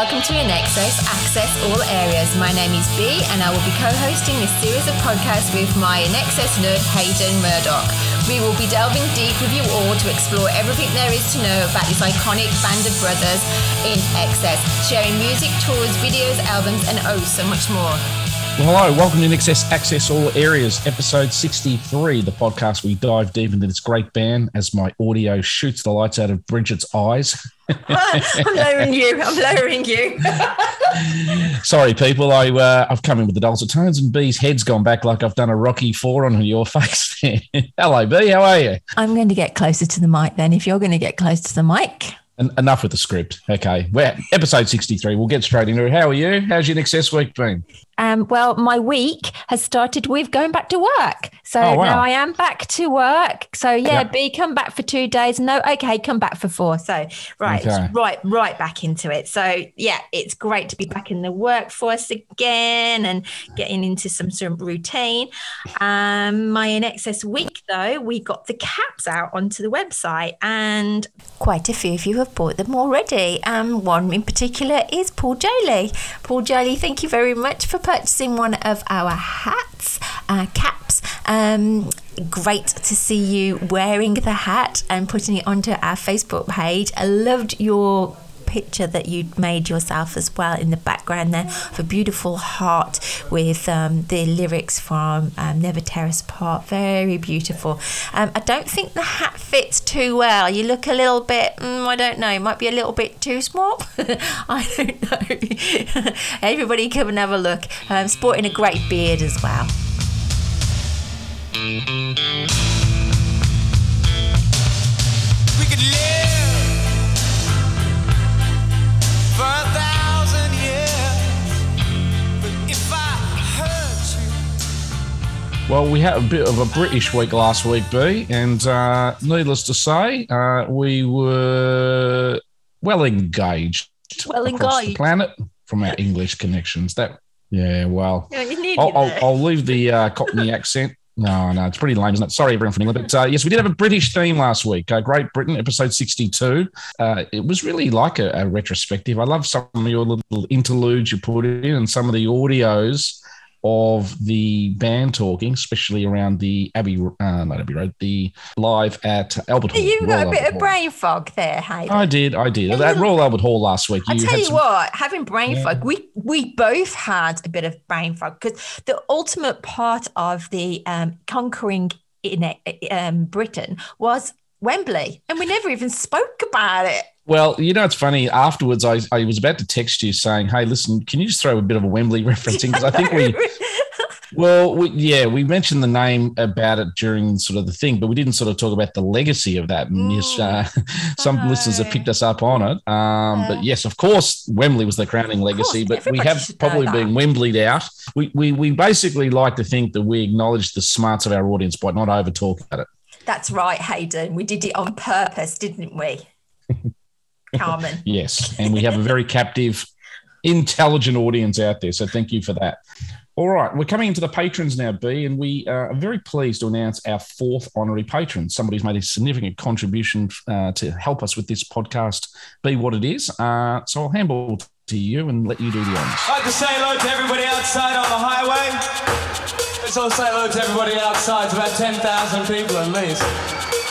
Welcome to INXS Access All Areas. My name is B and I will be co-hosting this series of podcasts with my INXS nerd Hayden Murdoch. We will be delving deep with you all to explore everything there is to know about this iconic band of brothers in excess, sharing music, tours, videos, albums and oh so much more. Hello, welcome to INXS Access All Areas, episode 63, the podcast we dive deep into this great band as my audio shoots the lights out of Bridget's eyes. I'm lowering you. I'm lowering you. Sorry, people. I uh, I've come in with the dulcet tones, and B's head's gone back like I've done a Rocky Four on your face. there. Hello, B. How are you? I'm going to get closer to the mic then. If you're going to get close to the mic. En- enough with the script. Okay, we're episode 63. We'll get straight into it. How are you? How's your INXS week been? Um, well, my week has started with going back to work. So Oh, wow. now I am back to work. So yeah, Yeah. B, come back for two days. No, okay, come back for four. So right, Okay. right, right back into it. So yeah, it's great to be back in the workforce again and getting into some sort of routine. Um, my INXS week though, we got the caps out onto the website and quite a few of you have bought them already. Um, one in particular is Paul Jolie. Paul Jolie, thank you very much for purchasing one of our hats, uh, caps. Um, great to see you wearing the hat and putting it onto our Facebook page. I loved your picture that you made yourself as well in the background there of a beautiful heart with um, the lyrics from um, Never Tear Us Apart. Very beautiful. Um, I don't think the hat fits too well. You look a little bit, mm, I don't know, might be a little bit too small. I don't know. Everybody come and have a look. Um, sporting a great beard as well. Well, we had a bit of a British week last week, B, and uh, needless to say, uh, we were well engaged. Well across the planet from our English connections. That, yeah, well, I'll, I'll. I'll leave the uh, Cockney accent. No, no, it's pretty lame, isn't it? Sorry, everyone from England. But uh, yes, we did have a British theme last week. Uh, Great Britain, episode 62. Uh, it was really like a, a retrospective. I love some of your little interludes you put in and some of the audios of the band talking, especially around the Abbey, uh, not Abbey Road, the live at Albert Hall. You got a bit Albert of brain fog there, Hayden. I did, I did. At Royal Albert Hall last week. I tell you some- what, having brain Yeah. fog, we we both had a bit of brain fog because the ultimate part of the um, conquering in um, Britain was Wembley, and we never even spoke about it. Well, you know, it's funny. Afterwards, I, I was about to text you saying, "Hey, listen, can you just throw a bit of a Wembley reference in?" Because I think we, well, we, yeah, we mentioned the name about it during sort of the thing, but we didn't sort of talk about the legacy of that. And yes, uh, some listeners have picked us up on it. Um, Yeah. But yes, of course, Wembley was the crowning legacy. course, but we have probably been Wembleyed out. We, we we basically like to think that we acknowledge the smarts of our audience by not over talking about it. That's right, Hayden. We did it on purpose, didn't we, Carmen? Yes, and we have a very captive, intelligent audience out there. So thank you for that. All right, we're coming into the patrons now, B, and we uh, are very pleased to announce our fourth honorary patron. Somebody who's made a significant contribution uh, to help us with this podcast be what it is. Uh, so I'll handball to you and let you do the honors. I'd like to say hello to everybody outside on the highway. Let's all say hello to everybody outside. It's about 10,000 people at least.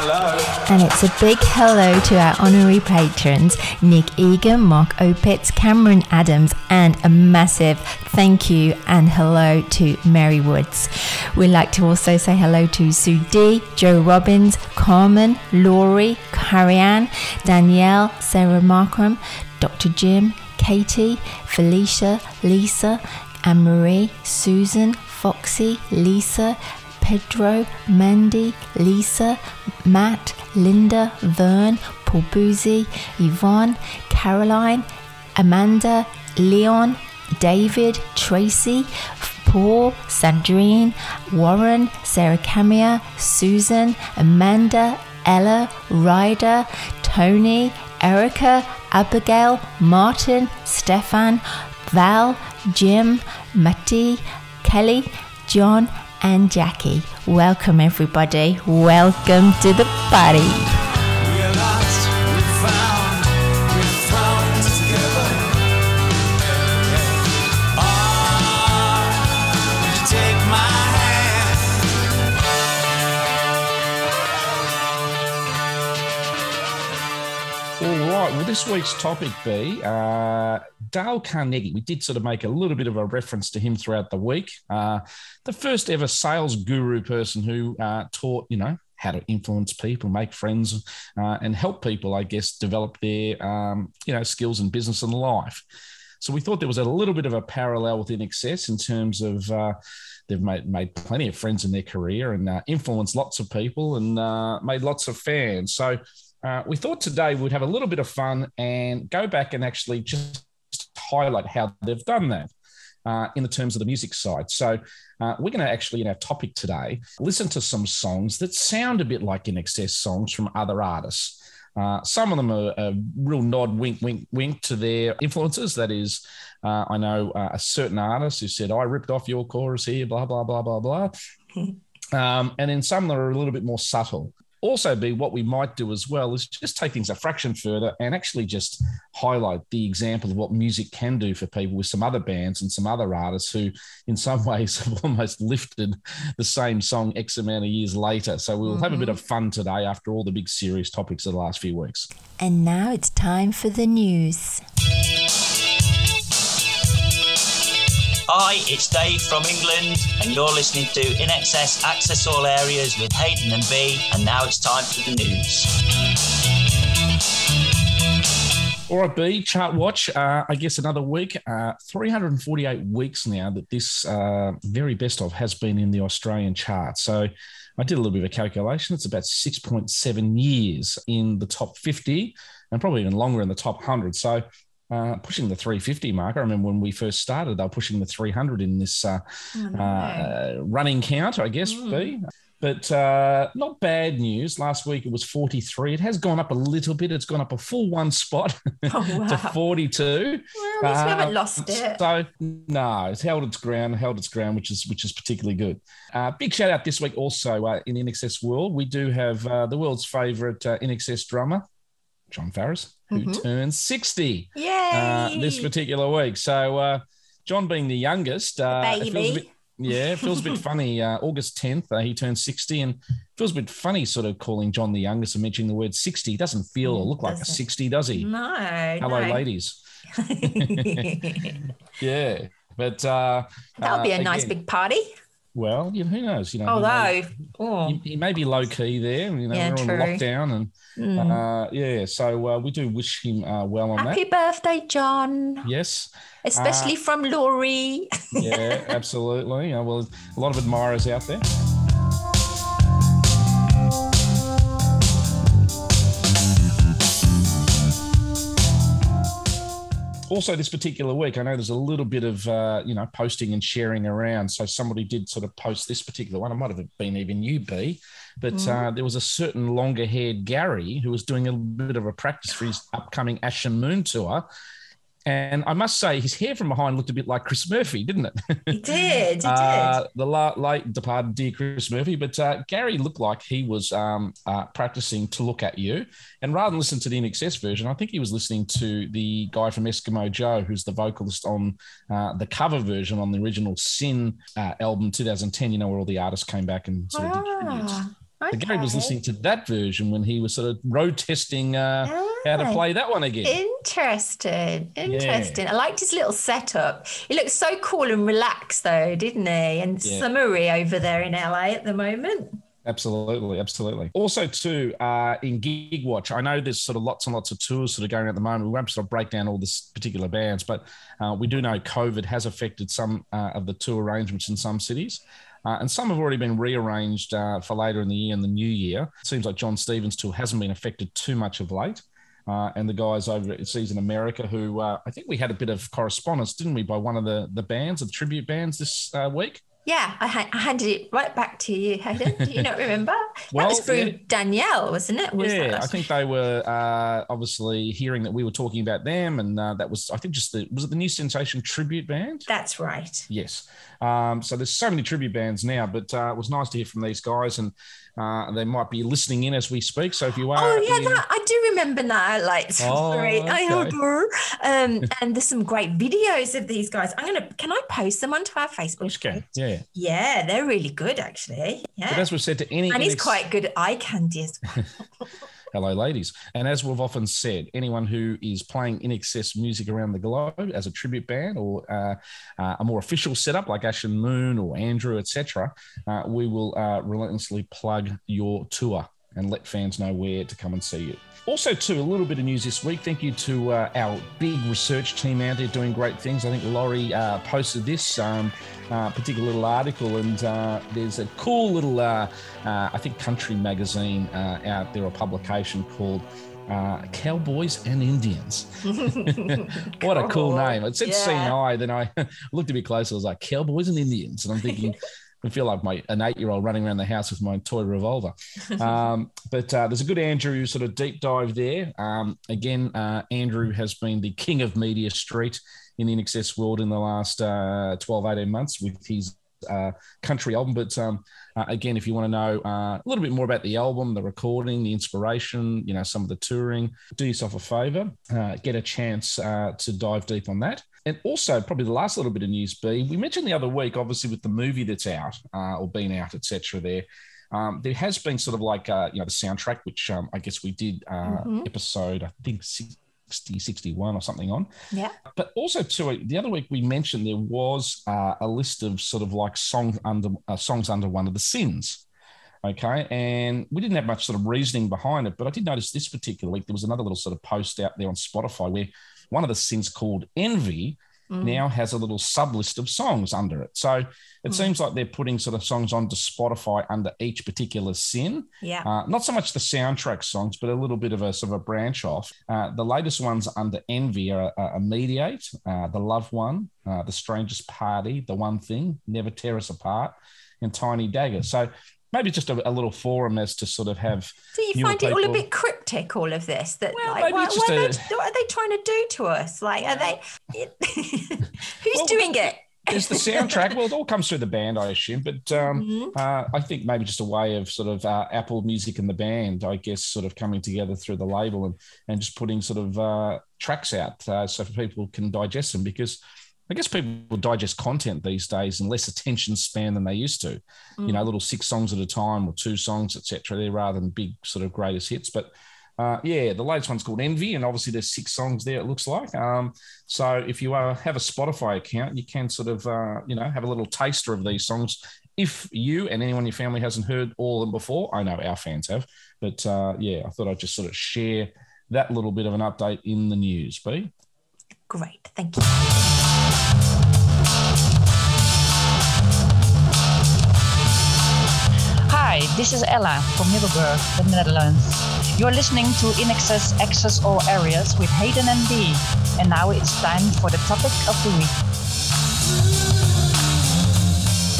And it's a big hello to our honorary patrons Nick Egan, Mark Opitz, Cameron Adams, and a massive thank you and hello to Mary Woods. We'd like to also say hello to Sue D, Joe Robbins, Carmen, Laurie, Carrie-Ann, Danielle, Sarah Markram, Dr. Jim, Katie, Felicia, Lisa, Anne Marie, Susan, Foxy, Lisa, Pedro, Mandy, Lisa, Matt, Linda, Vern, Paul Boozy, Yvonne, Caroline, Amanda, Leon, David, Tracy, Paul, Sandrine, Warren, Sarah Camia, Susan, Amanda, Ella, Ryder, Tony, Erica, Abigail, Martin, Stefan, Val, Jim, Matty, Kelly, John, and Jackie. Welcome, everybody. Welcome to the party. This week's topic, be uh, Dale Carnegie. We did sort of make a little bit of a reference to him throughout the week. Uh, the first ever sales guru person who uh, taught, you know, how to influence people, make friends, uh, and help people, I guess, develop their, um, you know, skills in business and life. So we thought there was a little bit of a parallel with INXS in terms of uh, they've made, made plenty of friends in their career and uh, influenced lots of people and uh, made lots of fans. So uh, we thought today we'd have a little bit of fun and go back and actually just highlight how they've done that. Uh, in the terms of the music side. So uh, we're going to actually, in our topic today, listen to some songs that sound a bit like INXS songs from other artists. Uh, some of them are a real nod, wink, wink, wink to their influences. That is, uh, I know uh, a certain artist who said, I ripped off your chorus here, blah, blah, blah, blah, blah. um, and then some that are a little bit more subtle also be what we might do as well is just take things a fraction further and actually just highlight the example of what music can do for people with some other bands and some other artists who in some ways have almost lifted the same song x amount of years later so we'll mm-hmm. have a bit mm-hmm. of fun today after all the big serious topics of the last few weeks and now it's time for the news Hi, it's Dave from England, and you're listening to INXS Access All Areas with Hayden and B, and now it's time for the news. All right, B, chart watch. Uh, I guess another week. Uh, 348 weeks now that this uh, very best of has been in the Australian chart. So I did a little bit of a calculation. It's about 6.7 years in the top 50 and probably even longer in the top 100. So uh, pushing the 350 mark. I remember when we first started, they were pushing the 300 in this uh, oh, uh, running count, I guess, mm. be. But uh, not bad news. Last week it was 43. It has gone up a little bit. It's gone up a full one spot oh, wow. to 42. Well, at least we haven't uh, lost it. So no, it's held its ground, held its ground, which is which is particularly good. Uh, big shout out this week also uh, in INXS World. We do have uh, the world's favourite uh, INXS drummer, John Farriss, who mm-hmm. turns 60 uh, this particular week. So, uh, John being the youngest, uh, the baby. Bit, yeah, it feels a bit funny. Uh, August 10th, uh, he turns 60, and feels a bit funny sort of calling John the youngest and mentioning the word 60. He doesn't feel or look like a 60, does he? No. Hello, no. ladies. yeah. But uh, that would be a uh, nice big party. Well, you know, who knows? You know, although he may, oh. he, he, may be low key there. You know, yeah, we're true. on lockdown, and mm. uh, yeah, so uh, we do wish him uh, well on Happy that. Happy birthday, John! Yes, especially uh, from Laurie. yeah, absolutely. well, a lot of admirers out there. Also this particular week, I know there's a little bit of uh, you know posting and sharing around. So somebody did sort of post this particular one. It might have been even you, B, but mm. uh, there was a certain longer-haired Gary who was doing a bit of a practice for his upcoming Ashen Moon tour, and I must say, his hair from behind looked a bit like Chris Murphy, didn't it? He did. He uh, the late departed dear Chris Murphy. But uh, Gary looked like he was um, uh, practicing to look at you. And rather than listen to the INXS version, I think he was listening to the guy from Eskimo Joe, who's the vocalist on uh, the cover version on the original Sin uh, album 2010, you know, where all the artists came back and sort of did tributes. Okay. Gary was listening to that version when he was sort of road testing uh, how to play that one again. Interesting. Interesting. Yeah. I liked his little setup. He looked so cool and relaxed, though, didn't he? And yeah. summery over there in LA at the moment. Absolutely, absolutely. Also, too, uh, in Gig Watch, I know there's sort of lots and lots of tours sort of going at the moment. We won't sort of break down all this particular bands, but uh, we do know COVID has affected some uh, of the tour arrangements in some cities. Uh, and some have already been rearranged uh, for later in the year and the new year. It seems like Jon Stevens' tour hasn't been affected too much of late. Uh, and the guys over at Season America, who uh, I think we had a bit of correspondence, didn't we, by one of the, the bands, the tribute bands this uh, week? Yeah, I, ha- I, handed it right back to you, Hayden. Do you not remember? well, that was through yeah. Danielle, wasn't it? Was yeah, I think they were uh, obviously hearing that we were talking about them, and uh, that was, I think, just the was it the new sensation tribute band? That's right. Yes. Um, so there's so many tribute bands now, but uh, it was nice to hear from these guys, and uh, they might be listening in as we speak. So if you are, oh yeah, in... that, I do remember that. Like, oh, sorry, okay. I adore. Um, and there's some great videos of these guys. I'm gonna, can I post them onto our Facebook? Okay. Yeah, Yeah. Yeah, they're really good actually. Yeah. But as we've said to any, and he's quite good at eye candy as well. Hello, ladies. And as we've often said, anyone who is playing INXS music around the globe as a tribute band or uh, uh, a more official setup like Ashen Moon or Andrew, etc., uh, we will uh, relentlessly plug your tour and let fans know where to come and see you. Also, too, a little bit of news this week. Thank you to uh, our big research team out there doing great things. I think Laurie uh, posted this um, uh, particular little article, and uh, there's a cool little, uh, uh, I think, country magazine uh, out there, a publication called. Uh, Cowboys and Indians. what a cool Cool. name. It said Yeah. CNI, then I looked a bit closer. I was like, Cowboys and Indians. And I'm thinking, I feel like my an eight year old running around the house with my toy revolver. Um, but uh, there's a good Andrew sort of deep dive there. Um, again, uh, Andrew has been the king of Media Street in the INXS world in the last uh, 12, 18 months with his uh, country album. But um, uh, again, if you want to know uh, a little bit more about the album, the recording, the inspiration, you know, some of the touring, do yourself a favor, uh, get a chance uh, to dive deep on that. And also, probably the last little bit of news, B, we mentioned the other week, obviously, with the movie that's out uh, or been out, etc. there. Um, there has been sort of like, uh, you know, the soundtrack, which um, I guess we did uh, Mhm. episode, I think 60, 61 or something on. Yeah. But also, too, the other week we mentioned there was uh, a list of sort of like songs under uh, songs under one of the sins. Okay, and we didn't have much sort of reasoning behind it, but I did notice this particular week there was another little sort of post out there on Spotify where one of the sins called envy Mm. now has a little sub list of songs under it. So it Mm. seems like they're putting sort of songs onto Spotify under each particular sin. Yeah. Uh, not so much the soundtrack songs, but a little bit of a sort of a branch off. Uh, the latest ones under Envy are uh, a Mediate, uh, The Loved One, uh, The Strangest Party, The One Thing, Never Tear Us Apart, and Tiny Dagger. So maybe just a, a little forum as to sort of have. Do you find it all a bit cryptic, all of this? That Well, like, what, what, are they, what are they trying to do to us? Like, are they? Who's Well, doing it? There's the soundtrack. well, it all comes through the band, I assume. But um, Mhm. uh, I think maybe just a way of sort of uh, Apple Music and the band, I guess, sort of coming together through the label and, and just putting sort of uh, tracks out uh, so people can digest them because I guess people digest content these days in less attention span than they used to. You know, little six songs at a time or two songs, etc. There rather than big sort of greatest hits. But uh, yeah, the latest one's called Envy, and obviously there's six songs there. It looks like. Um, so if you uh, have a Spotify account, you can sort of uh, you know have a little taster of these songs. If you and anyone in your family hasn't heard all of them before, I know our fans have, but uh, yeah, I thought I'd just sort of share that little bit of an update in the news. B. Great, thank you. Hi, this is Ella from Middelburg, the Netherlands. You're listening to INXS Access All Areas with Hayden and Dee. And now it's time for the topic of the week.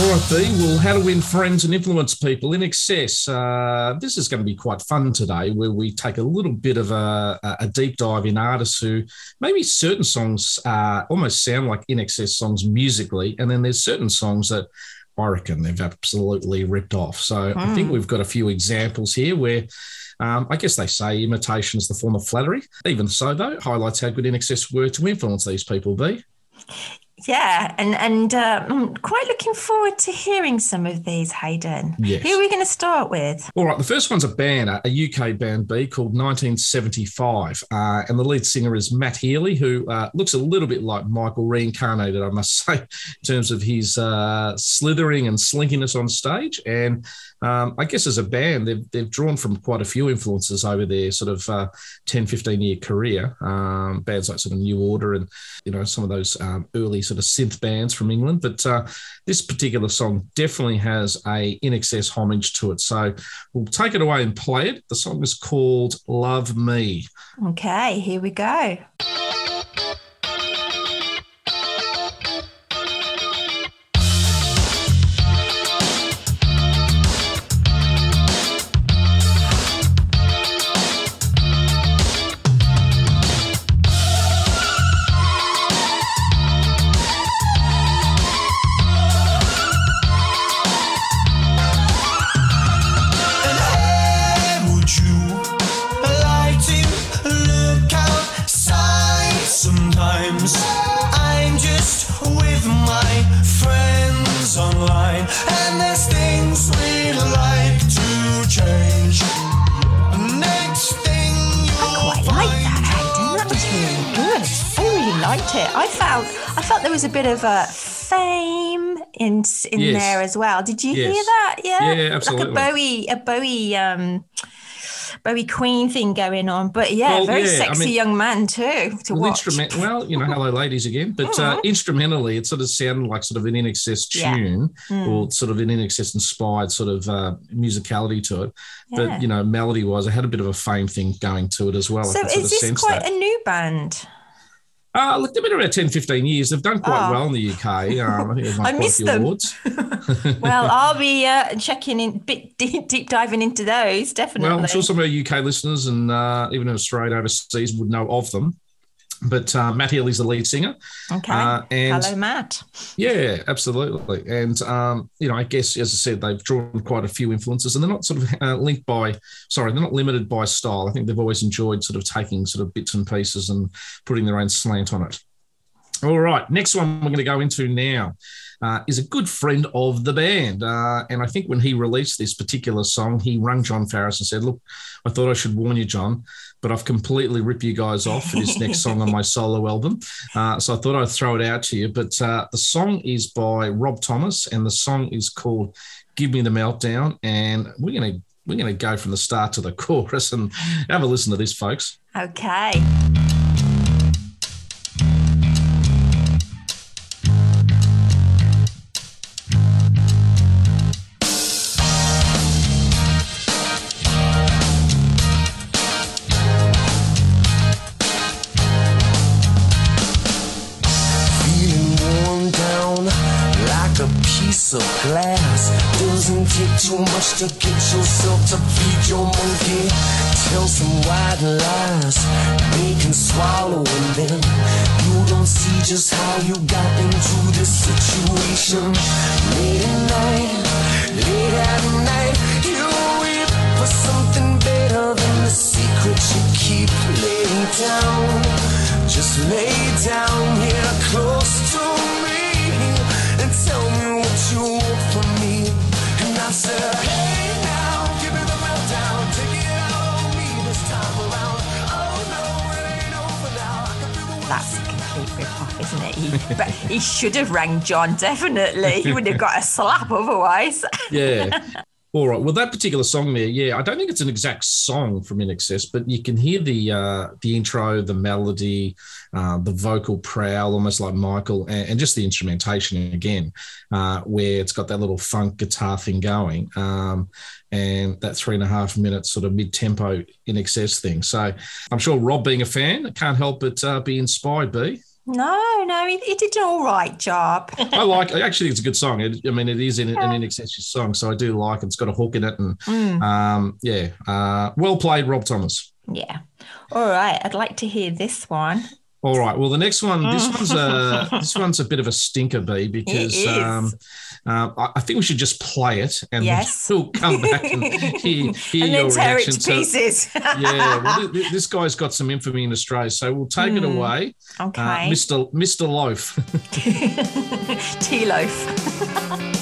All right, B. Well, how to win friends and influence people INXS. Uh, this is going to be quite fun today, where we take a little bit of a, a deep dive in artists who maybe certain songs uh, almost sound like INXS songs musically, and then there's certain songs that I reckon they've absolutely ripped off. So I think we've got a few examples here where. Um, I guess they say imitation is the form of flattery. Even so, though, highlights how good INXS were to influence these people. B. Yeah, and and uh, I'm quite looking forward to hearing some of these, Hayden. Yes. Who are we going to start with? All right, the first one's a band, a UK band B called 1975. Uh, and the lead singer is Matt Healy, who uh, looks a little bit like Michael reincarnated, I must say, in terms of his uh, slithering and slinkiness on stage. And um, I guess as a band, they've, they've drawn from quite a few influences over their sort of uh, 10, 15 year career. Um, bands like sort of New Order and, you know, some of those um, early sort of synth bands from England. But uh, this particular song definitely has a INXS homage to it. So we'll take it away and play it. The song is called Love Me. Okay, here we go. I felt there was a bit of a fame in in Yes. there as well. Did you hear that? Yeah, Yeah, absolutely. Like a Bowie, a Bowie, um, Bowie Queen thing going on. But yeah, Well, very yeah, I sexy mean- young man too to Well, watch. instrument, well, you know, hello, ladies again. But uh, instrumentally, it sort of sounded like sort of an INXS Yeah. tune Mm. or sort of an INXS inspired sort of uh, musicality to it. Yeah. But you know, melody wise, it had a bit of a fame thing going to it as well. I So is this quite that. a new band? Uh, look, they've been around 10, 15 years. They've done quite Oh. well in the UK. Um, I think they've won I quite a missed few them. awards. Well, I'll be uh, checking in, bit deep, deep diving into those definitely. Well, I'm sure some of our UK listeners and uh, even in Australia overseas would know of them. But uh, Matt Healy's the lead singer. okay. uh, and- Hello, Matt. Yeah, absolutely. And, um, you know, I guess, as I said, they've drawn quite a few influences and they're not sort of uh, linked by, sorry, they're not limited by style. I think they've always enjoyed sort of taking sort of bits and pieces and putting their own slant on it. All right, next one we're going to go into now uh, is a good friend of the band. Uh, and I think when he released this particular song, he rang John Farriss and said, Look, I thought I should warn you, John, but I've completely ripped you guys off for this next song on my solo album. Uh, so I thought I'd throw it out to you. But uh, the song is by Rob Thomas, and the song is called "Give Me the Meltdown." And we're gonna we're gonna go from the start to the chorus and have a listen to this, folks. Okay. Much to get yourself to feed your monkey. Tell some white lies, they can swallow and then you don't see just how you got into this situation. Late at night, late at night, you wait for something better than the secret you keep laying down. Just lay down here close He, should have rang John, definitely. He would have got a slap otherwise. Yeah. All right. Well, that particular song there, yeah, I don't think it's an exact song from INXS, but you can hear the uh, the intro, the melody, uh, the vocal prowl, almost like Michael, and, and just the instrumentation again, uh, where it's got that little funk guitar thing going, um, and that three and a half minute sort of mid tempo INXS thing. So I'm sure Rob, being a fan, can't help but uh, be inspired. B. No, no, he, he did an all right job. I like. I actually think it's a good song. It, I mean, it is in, an INXS song, so I do like it. It's got a hook in it, and Mm, um, yeah, uh, well played, Rob Thomas. yeah. All right, I'd like to hear this one. All right. Well, the next one, this one's a this one's a bit of a stinker, B, because um, uh, I, think we should just play it, and yes. we'll come back and hear, hear and your reaction to pieces. Yeah, well, th- th- this guy's got some infamy in Australia, so we'll take it Hmm. away, uh, okay. Mister Mister Loaf. Tea loaf.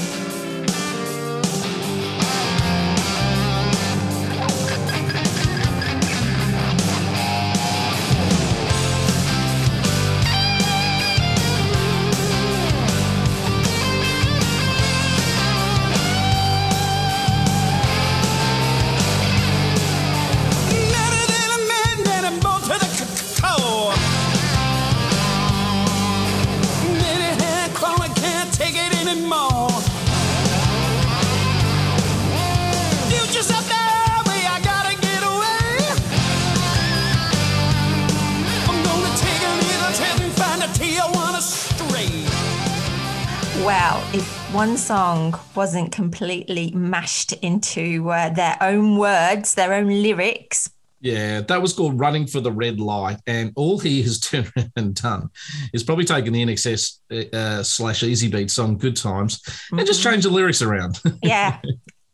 Song wasn't completely mashed into uh, their own words, their own lyrics, Yeah, that was called Running for the Red Light. And all he has turned around and done is probably taken the INXS uh, slash Easy Beat song Good Times and just changed the lyrics around. yeah,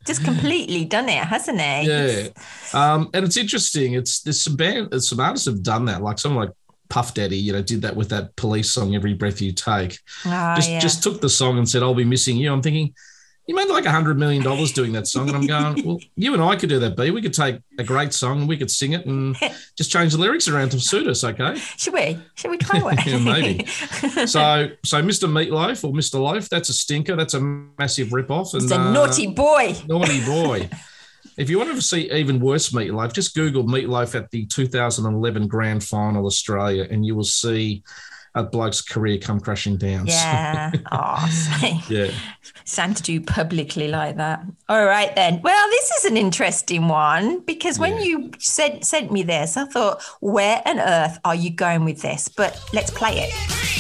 just completely done it, hasn't he? yeah. Um, and it's interesting. It's there's some band, some artists have done that. Like someone like Puff Daddy, you know, did that with that police song, Every Breath You Take. Ah, just yeah. just took the song and said, I'll be missing you. I'm thinking, you made like a hundred million dollars doing that song, and I'm going, well, you and I could do that, B. We could take a great song and we could sing it and just change the lyrics around to suit us, okay? Should we? Should we try it? yeah, maybe. So, so Mr. Meatloaf or Mr. Loaf, that's a stinker. That's a massive rip-off. And, It's a uh, naughty boy. naughty boy. If you want to see even worse Meatloaf, just Google Meatloaf at the 2011 Grand Final Australia, and you will see a bloke's career come crashing down. Yeah. Oh, yeah. Santa do publicly like that. All right then. Well, this is an interesting one because when Yeah. you sent sent me this, I thought, where on earth are you going with this? But let's play it.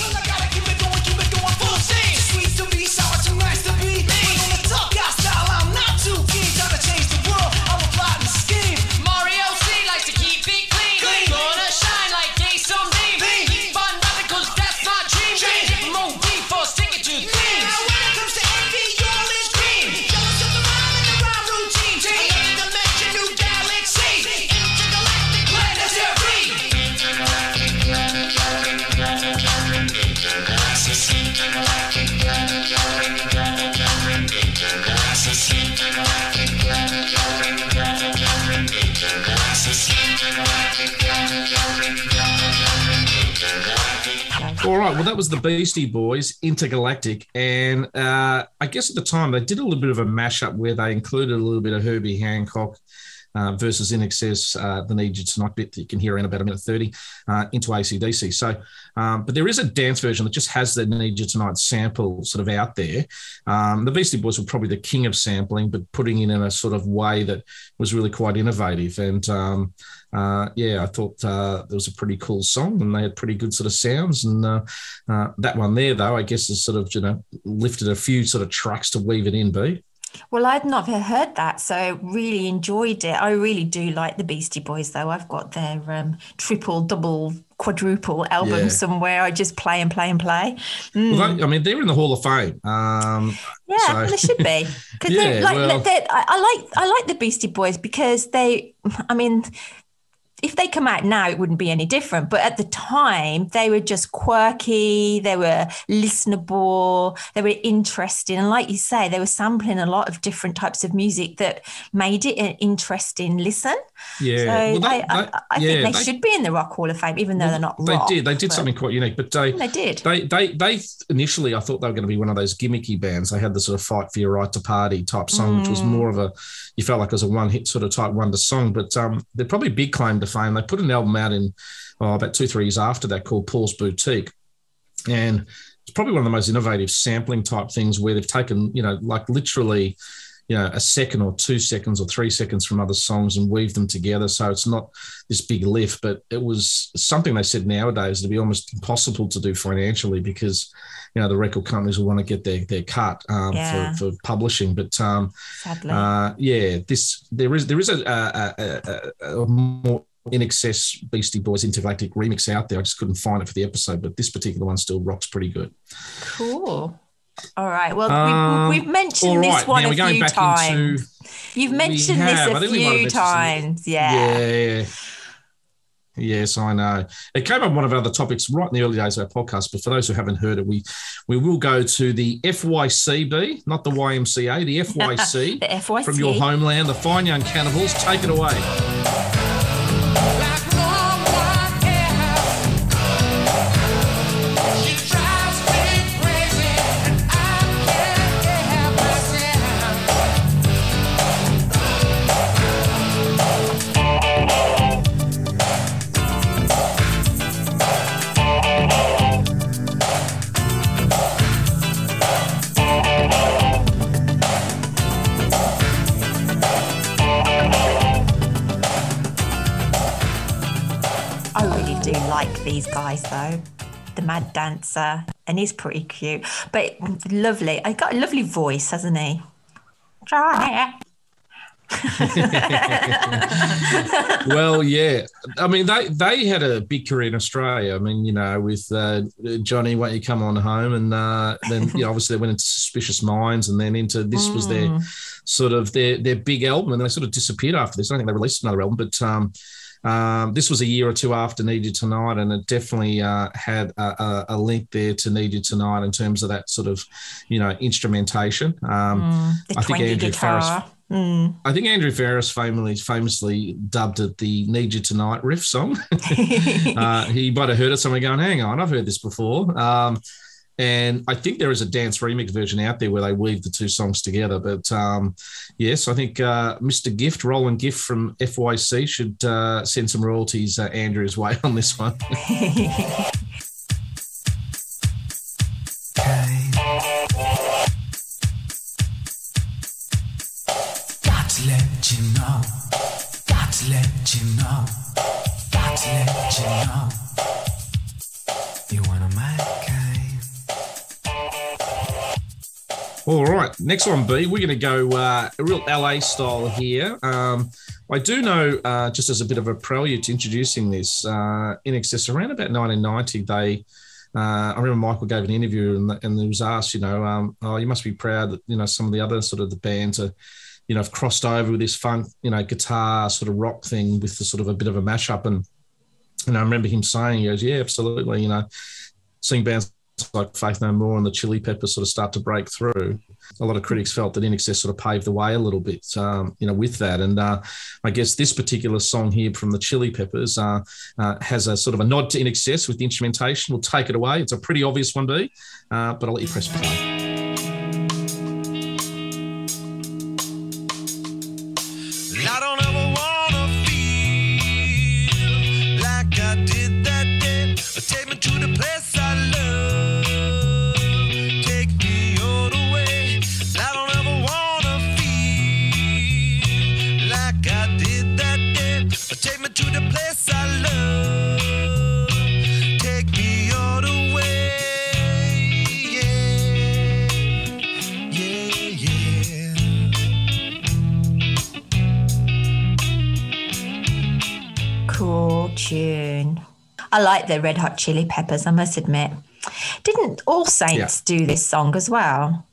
All right. Well, that was the Beastie Boys, Intergalactic, and uh, I guess at the time they did a little bit of a mashup where they included a little bit of Herbie Hancock. Uh, versus INXS, uh, the need you tonight bit that you can hear in about a minute 30 uh, into ACDC. So, um, but there is a dance version that just has the need you tonight sample sort of out there. Um, the Beastie Boys were probably the king of sampling, but putting it in a sort of way that was really quite innovative. And um, uh, yeah, I thought uh, there was a pretty cool song and they had pretty good sort of sounds. And uh, uh, that one there, though, I guess has sort of, you know, lifted a few sort of trucks to weave it in, B. Well, I'd not heard that, so really enjoyed it. I really do like the Beastie Boys, though. I've got their um, triple, double, quadruple album Yeah. somewhere. I just play and play and play. Mm. Well, they, I mean, they're in the Hall of Fame. Um, Yeah, So- they should be because Yeah, like well- I, I like I like the Beastie Boys because they, I mean, if they come out now, it wouldn't be any different. But at the time, they were just quirky. They were listenable. They were interesting, and like you say, they were sampling a lot of different types of music that made it an interesting listen. yeah. So Well, they- I, I, I yeah, think they, should be in the Rock Hall of Fame, even though they're not They rock. did. They did something quite unique. But they, They did. They, they, they initially, I thought they were going to be one of those gimmicky bands. They had the sort of fight for your right to party type song, which was Mm. more of a, you felt like it was a one hit sort of type wonder song. But um, they're probably big claim to fame. They put an album out in oh, about two, three years after that called Paul's Boutique. And it's probably one of the most innovative sampling type things where they've taken, you know, like literally, you know, a second or two seconds or three seconds from other songs and weave them together. So it's not this big lift, but it was something they said nowadays to be almost impossible to do financially because, you know, the record companies will want to get their, their cut um, Yeah. for, for publishing. But um, Sadly. uh, yeah, this there is there is a, a, a, a, more INXS Beastie Boys Intergalactic remix out there. I just couldn't find it for the episode, but this particular one still rocks pretty good. Cool. All right. Well, Um, we've, we've mentioned all this one now a few times. into You've mentioned have. This a we have few times. Yeah. Yeah. Yes, I know. It came up one of our other topics right in the early days of our podcast, but for those who haven't heard it, we we will go to the FYCB, not the YMCA, the FYC The FYC. from your homeland, the Fine Young Cannibals. Take it away. Like these guys though. The Mad Dancer, and he's pretty cute, but lovely. I got a lovely voice, hasn't he? Well, yeah. I mean, they they had a big career in Australia. I mean, you know, with uh, Johnny, won't you come on home? And uh, then, you know, obviously they went into Suspicious Minds, and then into this was their sort of their their big album, and they sort of disappeared after this. I don't think they released another album, but um, Um, this was a year or two after Need You Tonight, and it definitely uh, had a, a, link there to Need You Tonight in terms of that sort of, you know, instrumentation. Um, Mm, I think Andrew Farriss guitar. Mm. I think Andrew Farriss famously famously dubbed it the "Need You Tonight" riff song. uh, he might have heard it somewhere going, "Hang on, I've heard this before." Um, and I think there is a dance remix version out there where they weave the two songs together. But um, yes, I think uh, Mr. Gift, Roland Gift from FYC, should uh, send some royalties uh, Andrew's way on this one. All right, next one, B. We're going to go uh, a real LA style here. Um, I do know, uh, just as a bit of a prelude to introducing this, uh, INXS around about 1990, they. Uh, I remember Michael gave an interview and, and he was asked, you know, um, oh, you must be proud that you know some of the other sort of the bands are, you know, have crossed over with this funk, you know, guitar sort of rock thing with the sort of a bit of a mashup. And and I remember him saying, he goes, yeah, absolutely, you know, seeing bands like Faith No More and the Chili Peppers sort of start to break through. A lot of critics felt that INXS sort of paved the way a little bit, um, you know, with that. And uh, I guess this particular song here from the Chili Peppers uh, uh, has a sort of a nod to INXS with the instrumentation. We'll take it away. It's a pretty obvious one, B, uh, but I'll let you press play. I like the Red Hot Chili Peppers, I must admit. Didn't All Saints do this song as well?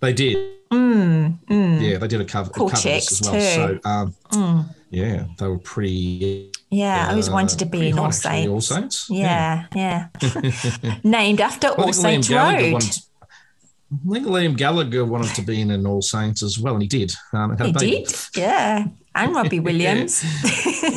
They did. Mm, mm. Yeah, they did a cover, a Cool cover of this chicks as well. too. So, um, Mm. yeah, they were pretty. Yeah, I always uh, wanted to be in All Saints. All Saints. Yeah, yeah. Named after Well, All Saints Road. wanted- I think Liam Gallagher wanted to be in an All Saints as well, and he did. Um, had He a baby. did, yeah. And Robbie Williams.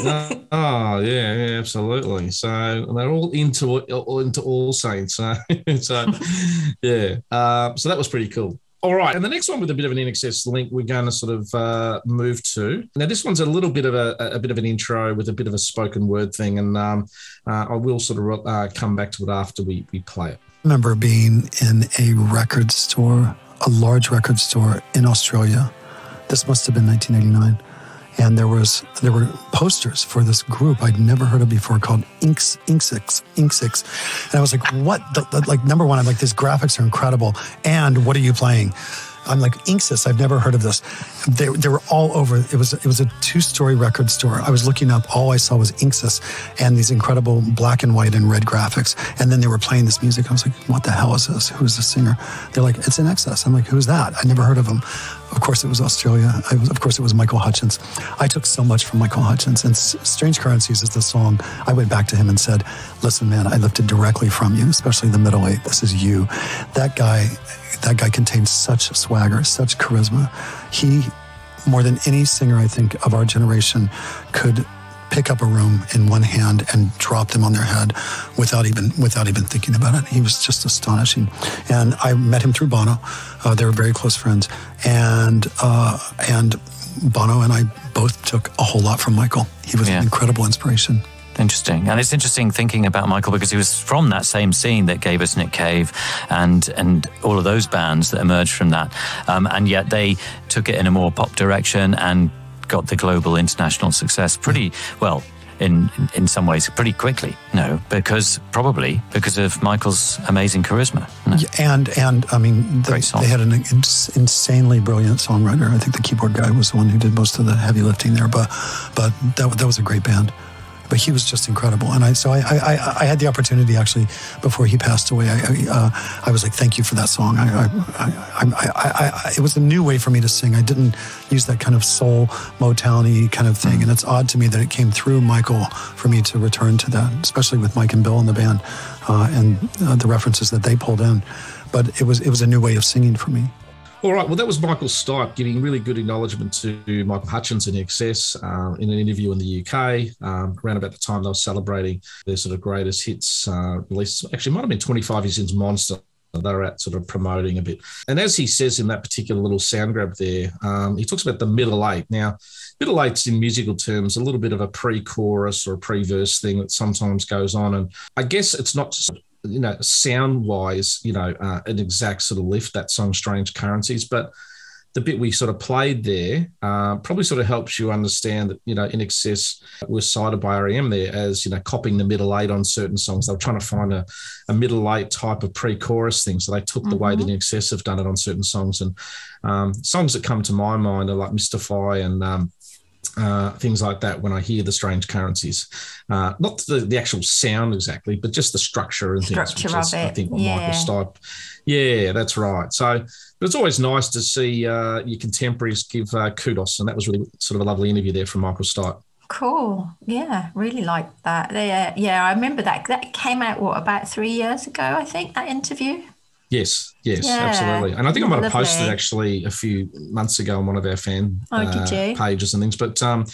Uh, oh yeah, yeah, absolutely. So they're all into all into All Saints. Uh, so yeah, uh, so that was pretty cool. All right, and the next one with a bit of an INXS link, we're going to sort of uh, move to. Now, this one's a little bit of a, a bit of an intro with a bit of a spoken word thing, and um, uh, I will sort of uh, come back to it after we, we play it. remember being in a record store, a large record store in Australia. This must have been 1989. And there was there were posters for this group I'd never heard of before called Inks Inksix Inksix, and I was like, "What?" The, the- like number one, I'm like, "These graphics are incredible." And what are you playing? I'm like Inksys. I've never heard of this. They, they were all over. It was it was a two story record store. I was looking up. All I saw was Inksys and these incredible black and white and red graphics. And then they were playing this music. I was like, what the hell is this? Who's the singer? They're like, it's INXS. I'm like, who's that? I never heard of him. Of course, it was Australia. Was, of course, it was Michael Hutchence. I took so much from Michael Hutchence. And Strange Currencies is the song. I went back to him and said, listen, man, I lifted directly from you, especially the middle eight. This is you. That guy, that guy contains such swagger, such charisma. He, more than any singer, I think, of our generation, could pick up a room in one hand and drop them on their head without even without even thinking about it. He was just astonishing. And I met him through Bono. Uh, they were very close friends, and uh, and Bono and I both took a whole lot from Michael. He was Yeah. an incredible inspiration. Interesting, and it's interesting thinking about Michael because he was from that same scene that gave us Nick Cave and and all of those bands that emerged from that, um, and yet they took it in a more pop direction and got the global international success pretty well. In, in some ways, pretty quickly. No, because probably because of Michael's amazing charisma. No. Yeah, And and I mean, they, Great song. they had an ins- insanely brilliant songwriter. I think the keyboard guy was the one who did most of the heavy lifting there. But but that that was a great band. But he was just incredible. And I so I I, I, I had the opportunity actually before he passed away. I I, uh, I was like, thank you for that song. I I, I, I, I, I it was a new way for me to sing. I didn't use that kind of soul Motowny kind of thing, and it's odd to me that it came through Michael for me to return to that, especially with Mike and Bill in the band, uh, and uh, the references that they pulled in. But it was it was a new way of singing for me. All right. Well, that was Michael Stipe giving really good acknowledgement to Michael Hutchence in Excess uh, in an interview in the UK um, around about the time they were celebrating their sort of greatest hits uh, release. Actually, might have been 25 years since Monster. They were out sort of promoting a bit. And as he says in that particular little sound grab there, um, he talks about the middle eight. Now, middle eight's in musical terms a little bit of a pre chorus or a pre verse thing that sometimes goes on. And I guess it's not you know, sound wise, you know, uh, an exact sort of lift that song "Strange Currencies," but the bit we sort of played there uh, probably sort of helps you understand that you know INXS was cited by REM there as you know copying the middle eight on certain songs. They were trying to find a, a middle eight type of pre-chorus thing, so they took the way that INXS have done it on certain songs. And um, songs that come to my mind are like Mystify and um, uh, things like that when I hear the strange currencies. Uh, not the, the actual sound exactly, but just the structure and things. Structure which of is, I think what yeah. Michael Stipe. Yeah, that's right. So but it's always nice to see uh, your contemporaries give uh, kudos, and that was really sort of a lovely interview there from Michael Stipe. Cool. Yeah, really like that. Yeah, yeah, I remember that. That came out what about three years ago, I think. That interview. Yes, yes, Yeah. absolutely. And I think I might have posted actually a few months ago on one of our fan Oh, uh, pages and things. But um,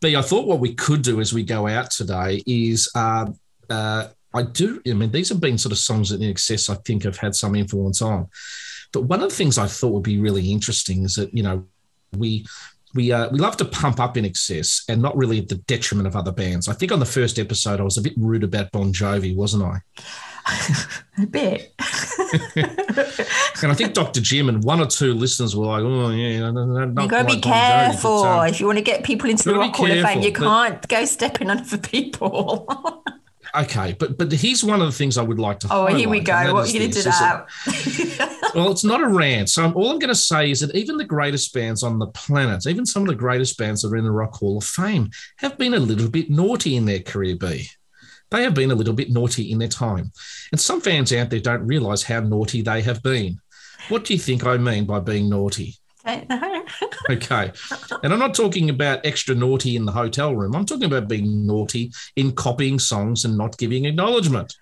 B, I thought what we could do as we go out today is uh, uh, I do. I mean, these have been sort of songs that INXS I think have had some influence on. But one of the things I thought would be really interesting is that you know we we uh, we love to pump up INXS and not really at the detriment of other bands. I think on the first episode I was a bit rude about Bon Jovi, wasn't I? A bit. And I think Dr. Jim and one or two listeners were like, "Oh yeah, no, no, no, you got to be Bon but, careful um, if you want to get people into the Rock Hall of Fame. You can't go stepping on other people. okay, but but here's one of the things I would like to. oh, here we go. What are you going to do that- well, it's not a rant. So all I'm going to say is that even the greatest bands on the planet, even some of the greatest bands that are in the Rock Hall of Fame, have been a little bit naughty in their career. B. They have been a little bit naughty in their time, and some fans out there don't realise how naughty they have been. What do you think I mean by being naughty? Don't know. Okay. And I'm not talking about extra naughty in the hotel room. I'm talking about being naughty in copying songs and not giving acknowledgement.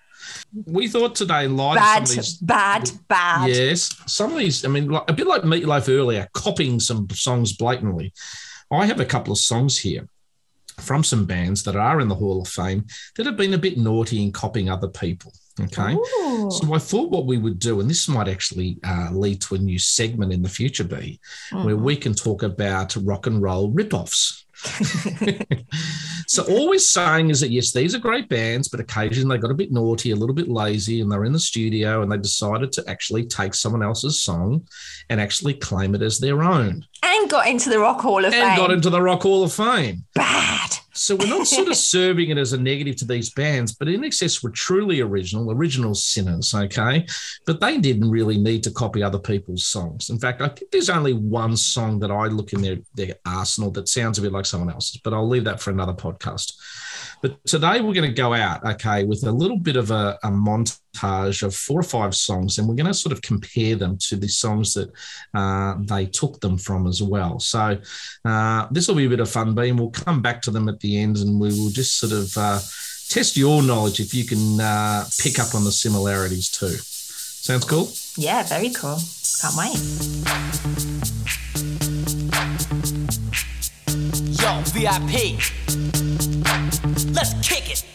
We thought today, in light bad, of some of these. bad, bad. Yes. Some of these, I mean, like, a bit like Meatloaf earlier, copying some songs blatantly. I have a couple of songs here from some bands that are in the Hall of Fame that have been a bit naughty in copying other people. Okay. Ooh. So I thought what we would do, and this might actually uh, lead to a new segment in the future, B, where we can talk about rock and roll ripoffs. So all we're saying is that yes, these are great bands, but occasionally they got a bit naughty, a little bit lazy, and they're in the studio and they decided to actually take someone else's song and actually claim it as their own And got into the Rock Hall of and Fame. And got into the Rock Hall of Fame. bad. So we're not sort of serving it as a negative to these bands, but INXS, we're truly original, original sinners, okay? But they didn't really need to copy other people's songs. In fact, I think there's only one song that I look in their, their arsenal that sounds a bit like someone else's, but I'll leave that for another podcast. But today we're going to go out, okay, with a little bit of a, a montage of four or five songs, and we're going to sort of compare them to the songs that uh, they took them from as well. So uh, this will be a bit of fun, Beam. We'll come back to them at the end, and we will just sort of uh, test your knowledge if you can uh, pick up on the similarities too. Sounds cool. Yeah, very cool. Can't wait. Yo, VIP. Let's kick it.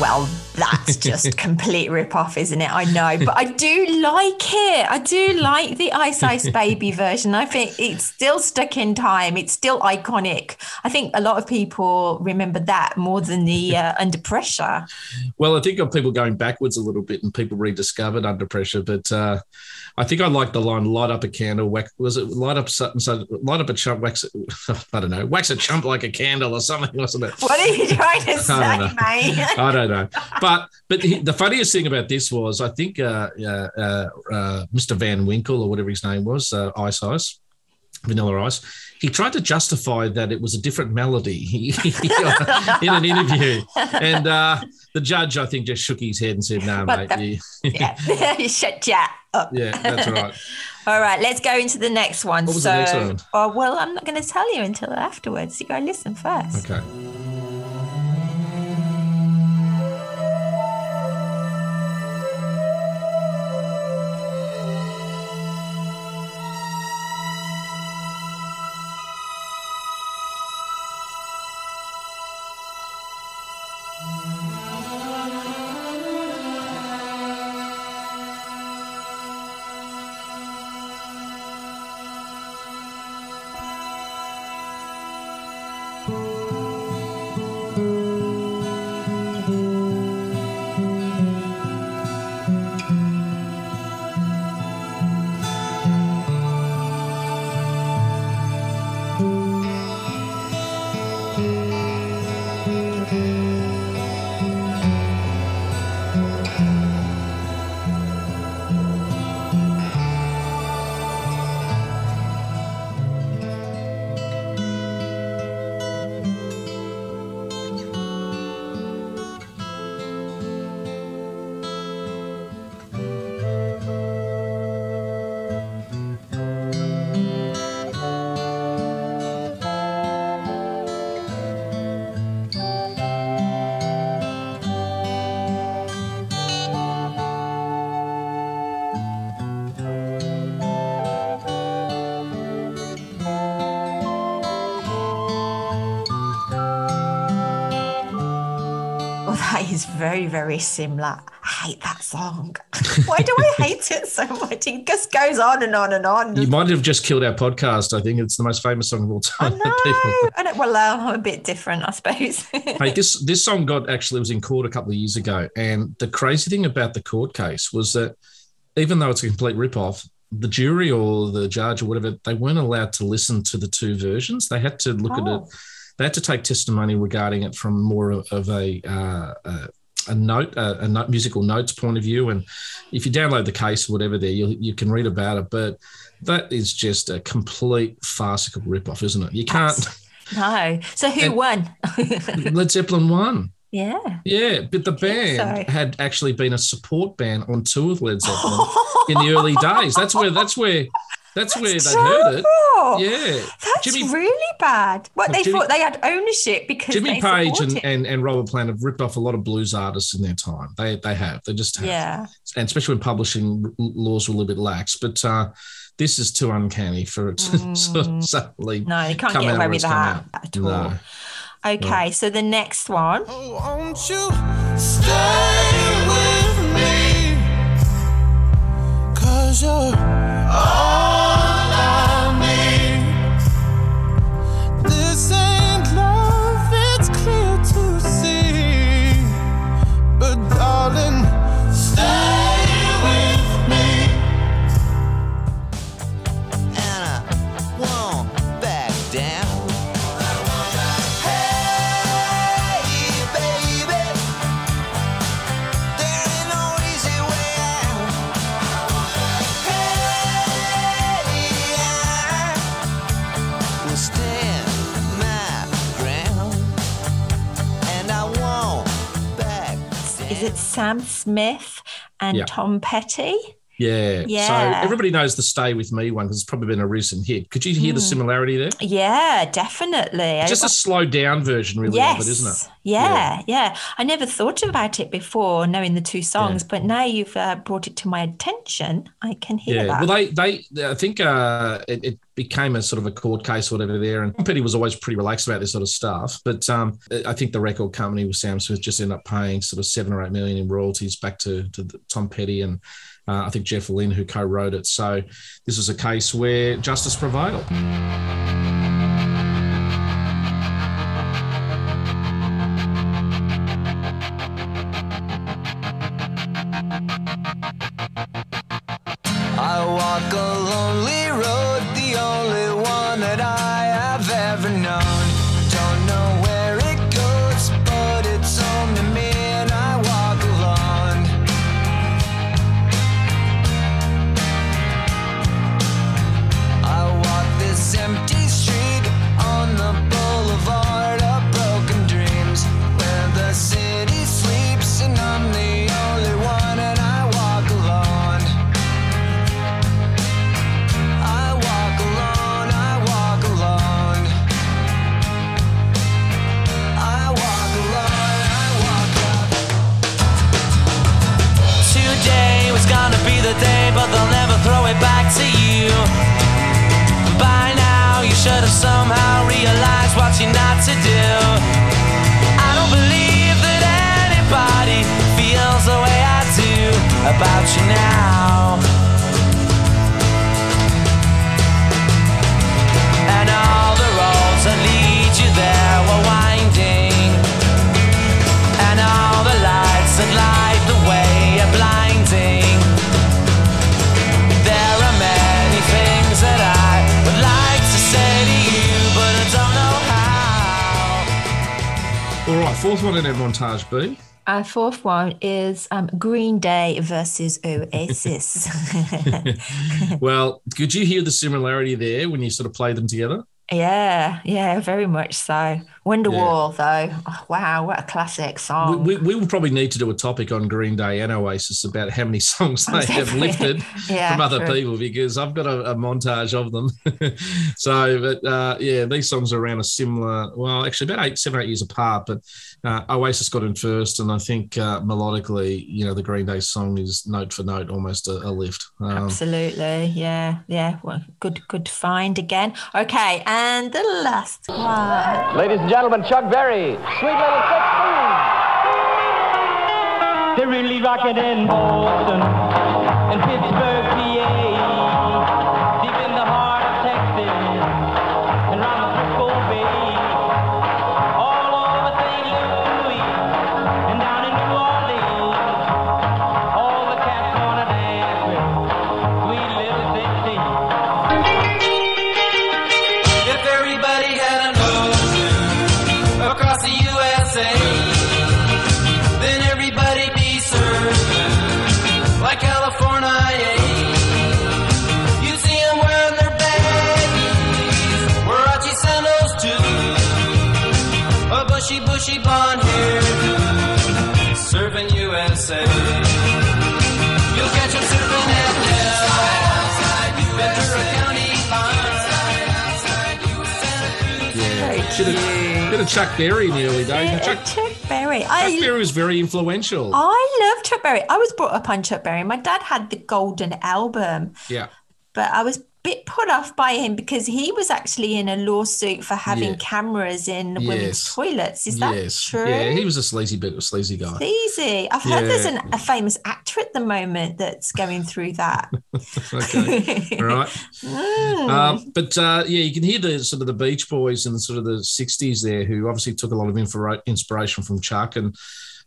Well, that's just complete rip-off, isn't it? I know. But I do like it. I do like the Ice Ice Baby version. I think it's still stuck in time. It's still iconic. I think a lot of people remember that more than the uh, Under Pressure. Well, I think of people going backwards a little bit and people rediscovered under pressure, but uh, I think I like the line "light up a candle." Wax, was it light up something? So light up a chump, wax. I don't know, wax a chump like a candle or something, wasn't it? What are you trying to say, I mate? I don't know, but but the, the funniest thing about this was I think uh, uh, uh, uh, Mr. Van Winkle or whatever his name was, uh, Ice Ice, Vanilla Ice. He tried to justify that it was a different melody in an interview, and uh, the judge I think just shook his head and said, "No, What mate, the- you, yeah. Shut ya up. yeah, that's right." All right, let's go into the next one. What was so, the next one? Oh, well, I'm not going to tell you until afterwards. You go listen first. Okay. Is very, very similar. I hate that song. Why do I hate it so much? It just goes on and on and on. You might have just killed our podcast. I think it's the most famous song of all time. I don't, well, uh, I'm a bit different, I suppose. hey, this this song got actually was in court a couple of years ago, and the crazy thing about the court case was that even though it's a complete rip-off, the jury or the judge or whatever they weren't allowed to listen to the two versions. They had to look at it. They had to take testimony regarding it from more of of a uh, a, a note, a, a note, musical notes point of view. And if you download the case or whatever, there you you can read about it. But that is just a complete farcical rip-off, isn't it? You can't. no. So who won? Led Zeppelin won. yeah. Yeah, but the band so. had actually been a support band on tour with Led Zeppelin in the early days. That's where that's where that's where they heard it. Yeah, That's Jimmy really bad. What they Jimmy- thought they had ownership because Jimmy they Page and, it. and and Robert Plant have ripped off a lot of blues artists in their time. They they have. They just have. yeah. And especially when publishing laws were a little bit lax. But uh, this is too uncanny for it to sort of suddenly Mm. No, you can't come get away with that at all. No. Okay, so the next one. Won't it Sam Smith and Yeah. Tom Petty? Yeah. Yeah. So everybody knows the "Stay with Me" one because it's probably been a recent hit. Could you hear the Mm. similarity there? Yeah, definitely. Just a slowed down version, really, yes. of it, isn't it? Yeah, yeah, I never thought about it before, knowing the two songs, but now you've uh, brought it to my attention. I can hear Yeah. that. Well, they they I think uh, it, it became a sort of a court case or whatever there. And Petty was always pretty relaxed about this sort of stuff. But um, I think the record company with Sam Smith just ended up paying sort of seven or eight million in royalties back to, to the, Tom Petty and uh, I think Jeff Lynne, who co wrote it. So this was a case where justice prevailed. Fourth one is um, Green Day versus Oasis. well, could you hear the similarity there when you sort of play them together? yeah, yeah, very much so. Wonderwall, though. Oh, wow, what a classic song. we, we will probably need to do a topic on Green Day and Oasis about how many songs they have lifted Yeah, from other true. people because I've got a, a montage of them. so, but uh, yeah, these songs are around a similar, well, actually about eight, seven, eight years apart. But uh, Oasis got in first, and I think uh, melodically, you know, the Green Day song is note for note almost a, a lift. Um, Absolutely, yeah, yeah. Well, good, good find again. Okay, and the last one. Ladies and gentlemen, Chuck Berry, Sweet Little Sixteen. They're really rocking in Boston and Pittsburgh, PA, Chuck Berry in the early days. Now, Chuck, Chuck Berry. Chuck I, Berry was very influential. I love Chuck Berry. I was brought up on Chuck Berry. My dad had the Golden Album, Yeah. but I was bit put off by him because he was actually in a lawsuit for having Yeah. cameras in women's toilets. Is that yes. true? Yeah, he was a sleazy bit of sleazy guy. Easy. I've heard there's an, a famous actor at the moment that's going through that. okay. All right. Mm. Um, but uh, yeah, you can hear the sort of the Beach Boys in the sort of the '60s there, who obviously took a lot of inspiration from Chuck and.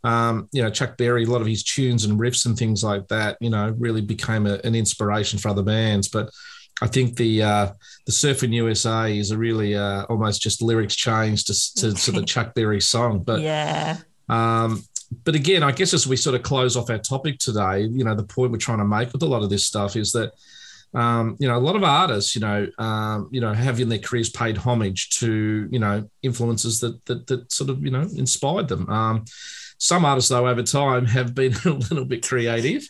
Um, you know, Chuck Berry, a lot of his tunes and riffs and things like that, you know, really became a, an inspiration for other bands. But I think the uh, the Surfing USA is a really uh, almost just lyrics changed to, to, to the Chuck Berry song. But yeah. um, but again, I guess as we sort of close off our topic today, you know, the point we're trying to make with a lot of this stuff is that, um, you know, a lot of artists, you know, um, you know, have in their careers paid homage to, you know, influences that that, that sort of, you know, inspired them. Um, some artists, though, over time have been a little bit creative.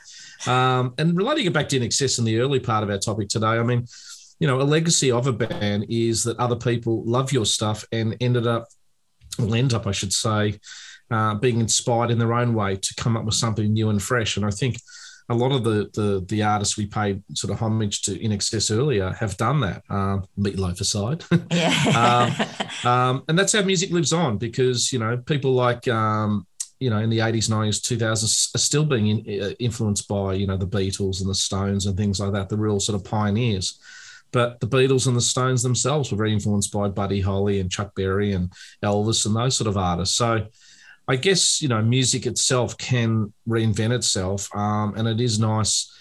Um, and relating it back to INXS in the early part of our topic today, I mean, you know, a legacy of a band is that other people love your stuff and ended up, will end up, I should say, uh, being inspired in their own way to come up with something new and fresh. And I think a lot of the the the artists we paid sort of homage to INXS earlier have done that. Um, Meatloaf aside, Yeah. um, um, and that's how music lives on because you know people like um, you know in the eighties, nineties, two thousands are still being in, uh, influenced by you know the Beatles and the Stones and things like that, the real sort of pioneers. But the Beatles and the Stones themselves were very influenced by Buddy Holly and Chuck Berry and Elvis and those sort of artists. So I guess you know music itself can reinvent itself, um, and it is nice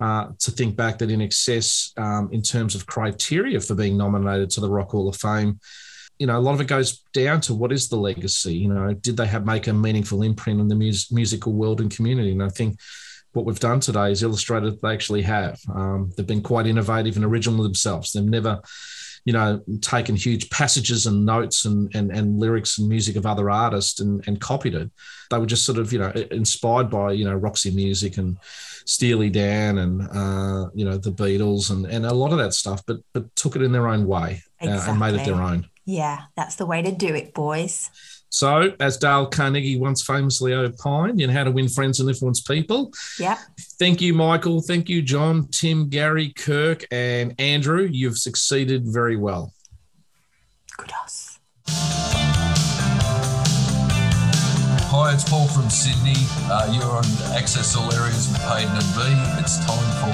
uh, to think back that INXS, um, in terms of criteria for being nominated to the Rock Hall of Fame, you know a lot of it goes down to what is the legacy. You know, did they have make a meaningful imprint in the mus- musical world and community? And I think what we've done today is illustrated that they actually have. Um, they've been quite innovative and original themselves. They've never you know, taken huge passages and notes and, and, and lyrics and music of other artists and, and copied it. They were just sort of, you know, inspired by, you know, Roxy Music and Steely Dan and, uh, you know, the Beatles and, and a lot of that stuff, but but took it in their own way uh, and made it their own. Yeah, that's the way to do it, boys. So, as Dale Carnegie once famously opined in How to Win Friends and Influence People, Yeah. Thank you, Michael. Thank you, John, Tim, Gary, Kirk, and Andrew. You've succeeded very well. Hi, it's Paul from Sydney. Uh, you're on Access All Areas with Hayden and B. It's time for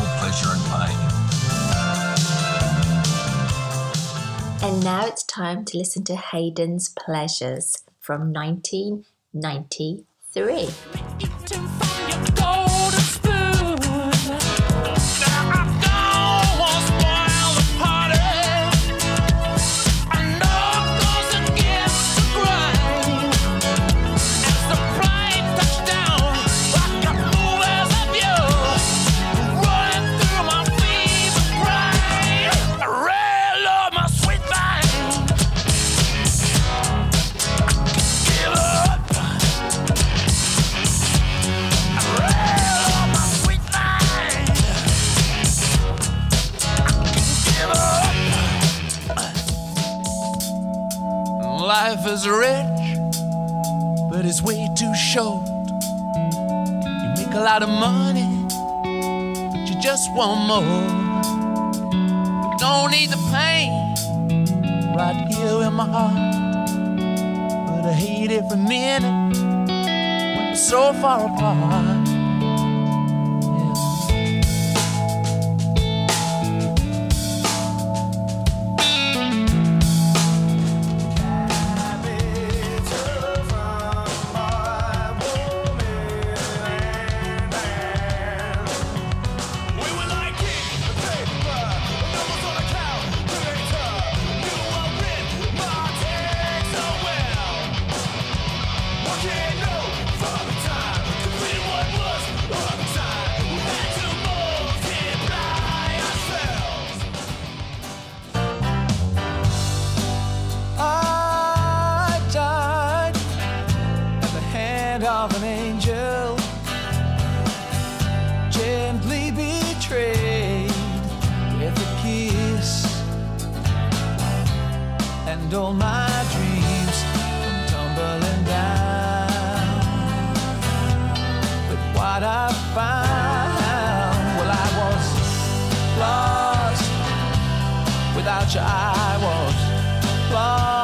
now it's time to listen to Hayden's Pleasures from 1993. Is rich, but it's way too short. You make a lot of money, but you just want more. You don't need the pain right here in my heart, but I hate every minute when we're so far apart. Without I was lost,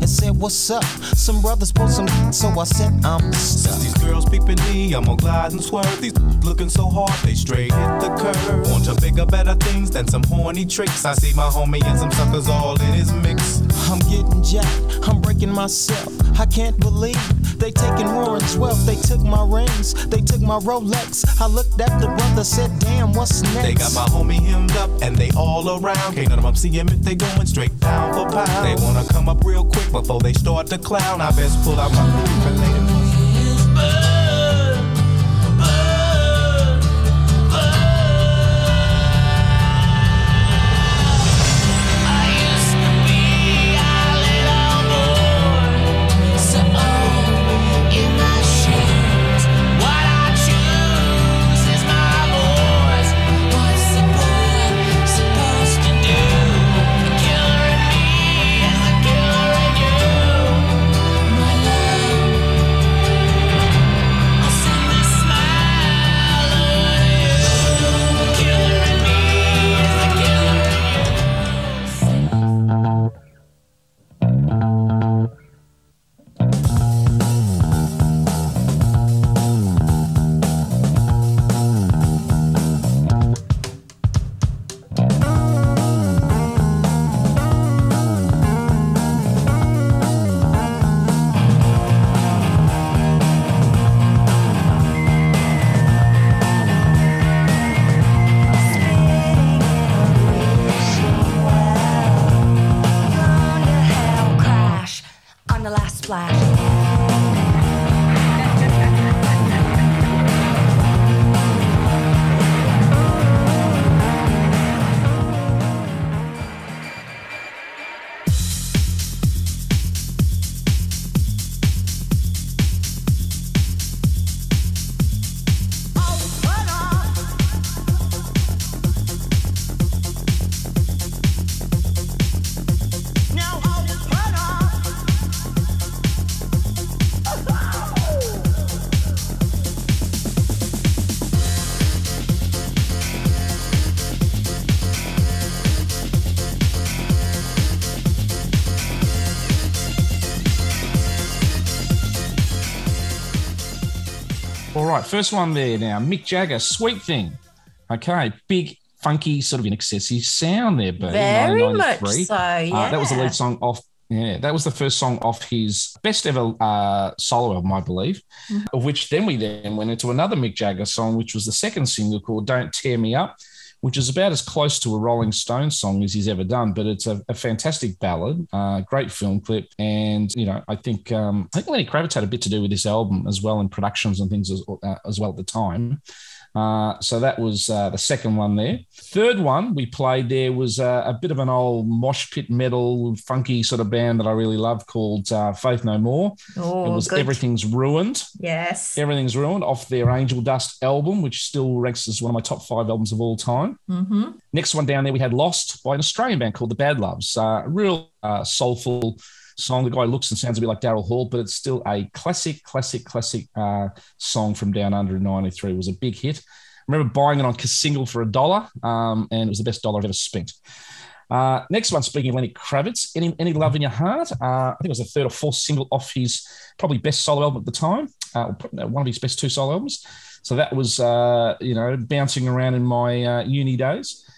and said, what's up? Some brothers pulled some, so I said, I'm stuck. These girls peeping me, I'm gonna glide and swerve. These looking so hard, they straight hit the curve. Want to bigger, better things than some horny tricks. I see my homie and some suckers all in his mix. I'm getting jacked, I'm breaking myself. I can't believe they taking Warren's wealth. They took my rings, they took my Rolex. I looked at the brother, said, damn, what's next? They got my homie hemmed up and they all around. Can't none of them see him if they going straight pound for pound. They wanna come up real quick before they start to clown. I best pull out my food and lay them first one there now. Mick Jagger, Sweet Thing. Okay, big, funky, sort of an excessive sound there, but Very much so, Yeah, that was the lead song off. Yeah, that was the first song off his best ever uh, solo album, I believe. Mm-hmm. Of which then we then went into another Mick Jagger song, which was the second single called "Don't Tear Me Up," which is about as close to a Rolling Stones song as he's ever done. But it's a, a fantastic ballad, uh, great film clip, and you know I think um, I think Lenny Kravitz had a bit to do with this album as well, in productions and things as, uh, as well at the time. Uh, so that was uh, the second one there. Third one we played there was uh, a bit of an old mosh pit metal, funky sort of band that I really love called uh, Faith No More. Oh, it was good. Everything's Ruined. Yes. Everything's Ruined off their Angel Dust album, which still ranks as one of my top five albums of all time. Mm-hmm. Next one down there, we had Lost by an Australian band called the Badloves. Uh, real uh, soulful song. The guy looks and sounds a bit like Daryl Hall, but it's still a classic, classic, classic uh, song from Down Under in 93. It was a big hit. I remember buying it on single for a dollar, um, and it was the best dollar I've ever spent. Uh, next one, speaking of Lenny Kravitz, Any, Any Love in Your Heart. Uh, I think it was the third or fourth single off his probably best solo album at the time, uh, one of his best two solo albums. So that was, uh, you know, bouncing around in my uh, uni days.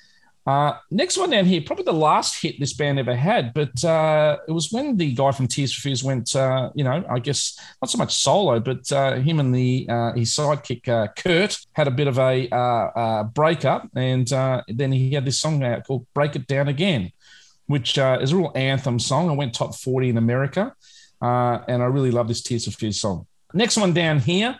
Uh, next one down here, probably the last hit this band ever had, but uh, it was when the guy from Tears for Fears went, uh, you know, I guess not so much solo, but uh, him and the uh, his sidekick uh, Curt had a bit of a breakup, and then he had this song out called "Break It Down Again," which is a real anthem song. It went top forty in America, and I really love this Tears for Fears song. Next one down here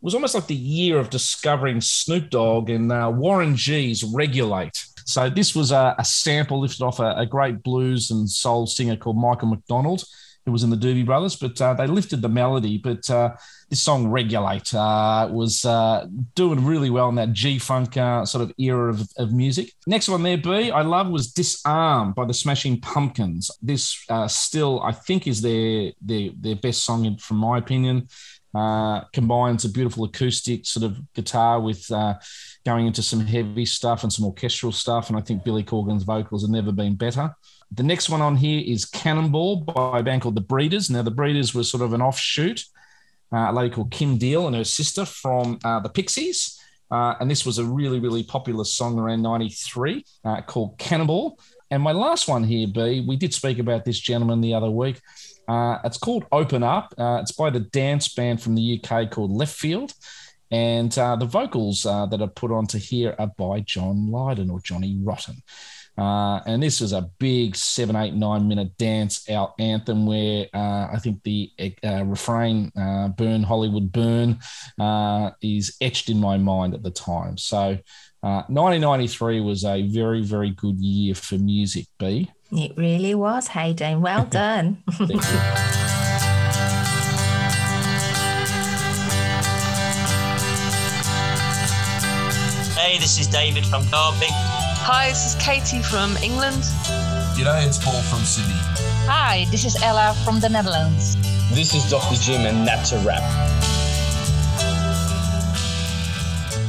was almost like the year of discovering Snoop Dogg and Warren G's "Regulate." So this was a, a sample lifted off a, a great blues and soul singer called Michael McDonald, who was in the Doobie Brothers, but uh, they lifted the melody. But uh, this song "Regulate" uh, was uh, doing really well in that G funk uh, sort of era of, of music. Next one there, B, I love was "Disarm" by the Smashing Pumpkins. This still, I think, is their their their best song, in, from my opinion. Uh, combines a beautiful acoustic sort of guitar with uh, going into some heavy stuff and some orchestral stuff. And I think Billy Corgan's vocals have never been better. The next one on here is Cannonball by a band called The Breeders. Now, The Breeders was sort of an offshoot, uh, a lady called Kim Deal and her sister from uh, the Pixies. Uh, and this was a really, really popular song around 93 uh, called Cannonball. And my last one here, B, we did speak about this gentleman the other week. Uh, it's called Open Up. Uh, it's by the dance band from the UK called Leftfield. And uh, the vocals uh, that are put onto here are by John Lydon or Johnny Rotten. Uh, and this is a big seven, eight, nine minute dance out anthem where uh, I think the refrain, Burn Hollywood Burn, is etched in my mind at the time. So uh, 1993 was a very, very good year for music, B. It really was, Hey, Hayden. Well done. Hey, this is David from Derby. Hi, this is Katie from England. G'day, it's Paul from Sydney. Hi, this is Ella from the Netherlands. This is Dr. Jim and that's a wrap.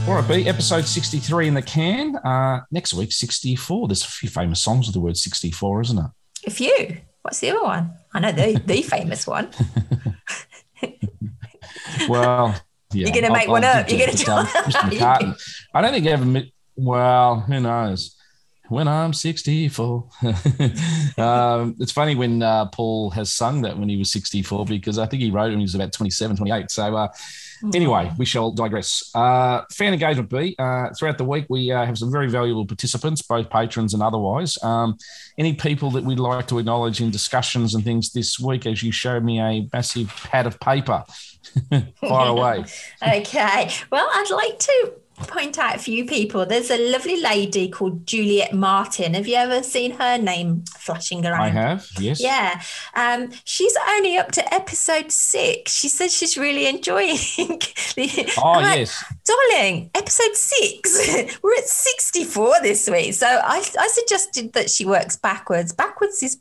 All right, B, episode 63 in the can. Uh, next week, 64. There's a few famous songs with the word 64, isn't it? A few. What's the other one? I know the, the famous one. Well, yeah, You're gonna I'll- make one I'll up. You're gonna to Mr. McCartney. I don't think he ever. Well, who knows? When I'm 64. um, it's funny when uh, Paul has sung that when he was 64 because I think he wrote it when he was about 27, 28. So, uh, anyway, we shall digress. Uh, fan engagement B. Uh, throughout the week, we uh, have some very valuable participants, both patrons and otherwise. Um, any people that we'd like to acknowledge in discussions and things this week, as you showed me a massive pad of paper. Fire away. okay. Well, I'd like to point out a few people. There's a lovely lady called Juliet Martin. Have you ever seen her name flashing around? I have, yes. Yeah. Um, she's only up to episode six. She says she's really enjoying the. Oh, I'm like, yes. Darling, episode six. We're at 64 this week. So I, I suggested that she works backwards. Backwards is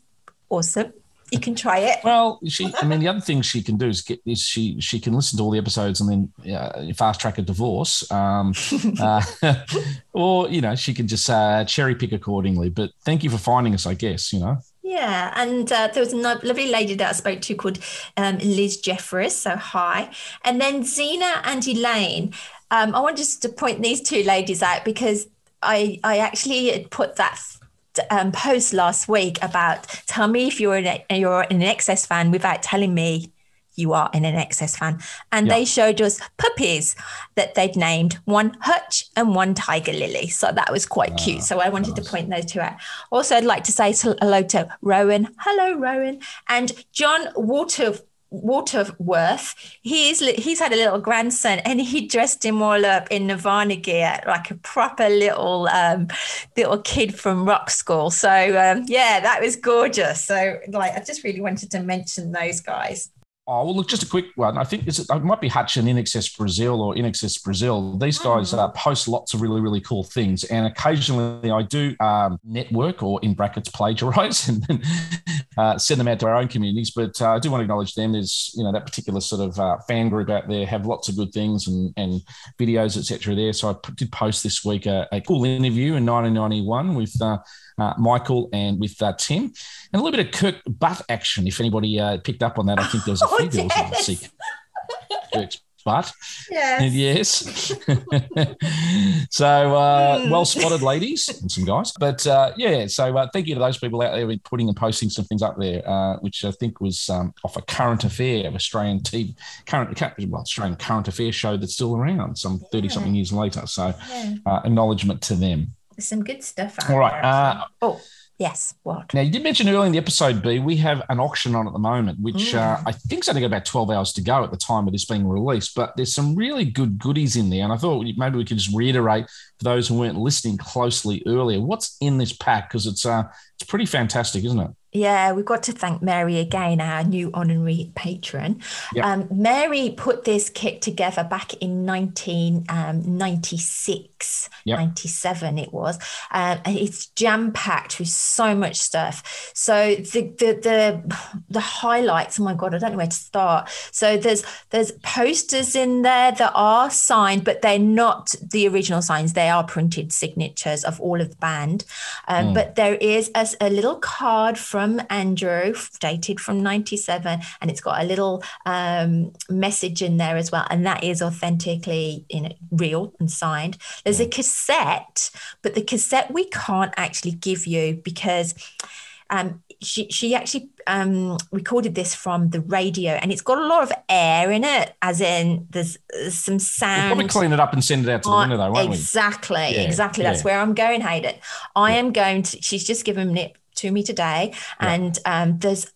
awesome. You can try it. Well, she. I mean, the other thing she can do is get is she she can listen to all the episodes and then uh, fast track a divorce, um, uh, or you know she can just uh, cherry pick accordingly. But thank you for finding us. I guess you know. Yeah, and uh, there was a lovely lady that I spoke to called um, Liz Jeffries. So hi, and then Zena and Elaine. Um, I want just to point these two ladies out because I I actually had put that um, post last week about tell me if you're an you're an INXS fan without telling me you are in an INXS fan, and they showed us puppies that they'd named one Hutch and one Tiger Lily. So that was quite cute. So I wanted to point those two out. Also, I'd like to say hello to Rowan. Hello, Rowan, and John Water. Waterworth, he's he's had a little grandson, and he dressed him all up in Nirvana gear, like a proper little um, little kid from rock school. So um, yeah, that was gorgeous. So like, I just really wanted to mention those guys. Oh well, look, just a quick one. I think it might be Hutch and INXS Brazil or INXS Brazil. These guys uh, post lots of really, really cool things, and occasionally I do um, network or in brackets plagiarize and then uh, send them out to our own communities. But uh, I do want to acknowledge them. There's you know that particular sort of uh, fan group out there have lots of good things and, and videos etc. There. So I did post this week a, a cool interview in 1991 with. Uh, uh, Michael and with uh, Tim, and a little bit of Kirk butt action. If anybody uh, picked up on that, I think there was a few girls that would see Kirk's butt. Yes. Yes. so uh, well spotted, ladies and some guys. But uh, yeah, so uh, thank you to those people out there putting and posting some things up there, uh, which I think was um, off a current affair of Australian TV, current well Australian current affair show that's still around some thirty something years later. So Yeah. uh, acknowledgement to them. There's some good stuff. All right. Uh, oh, yes. What? now, you did mention earlier in the episode, B, we have an auction on at the moment, which uh, Mm. I think's only got about 12 hours to go at the time of this being released. But there's some really good goodies in there. And I thought maybe we could just reiterate for those who weren't listening closely earlier what's in this pack because it's uh, it's pretty fantastic, isn't it? Yeah, we've got to thank Mary again, our new honorary patron. Yep. Um, Mary put this kit together back in 1996, Yep. 97 it was. Um, and it's jam packed with so much stuff. So the, the the the highlights. Oh my god, I don't know where to start. So there's there's posters in there that are signed, but they're not the original signs. They are printed signatures of all of the band. Um, Mm. But there is a, a little card from Andrew, dated from 97, and it's got a little um, message in there as well. And that is authentically you know, real and signed. There's a cassette, but the cassette we can't actually give you because um, she, she actually um, recorded this from the radio and it's got a lot of air in it, as in there's, there's some We'll sound. probably clean it up and send it out to the window, though, won't we? exactly, Yeah, exactly. That's yeah. where I'm going, Hayden. I am going to. She's just given it to me today, and um, there's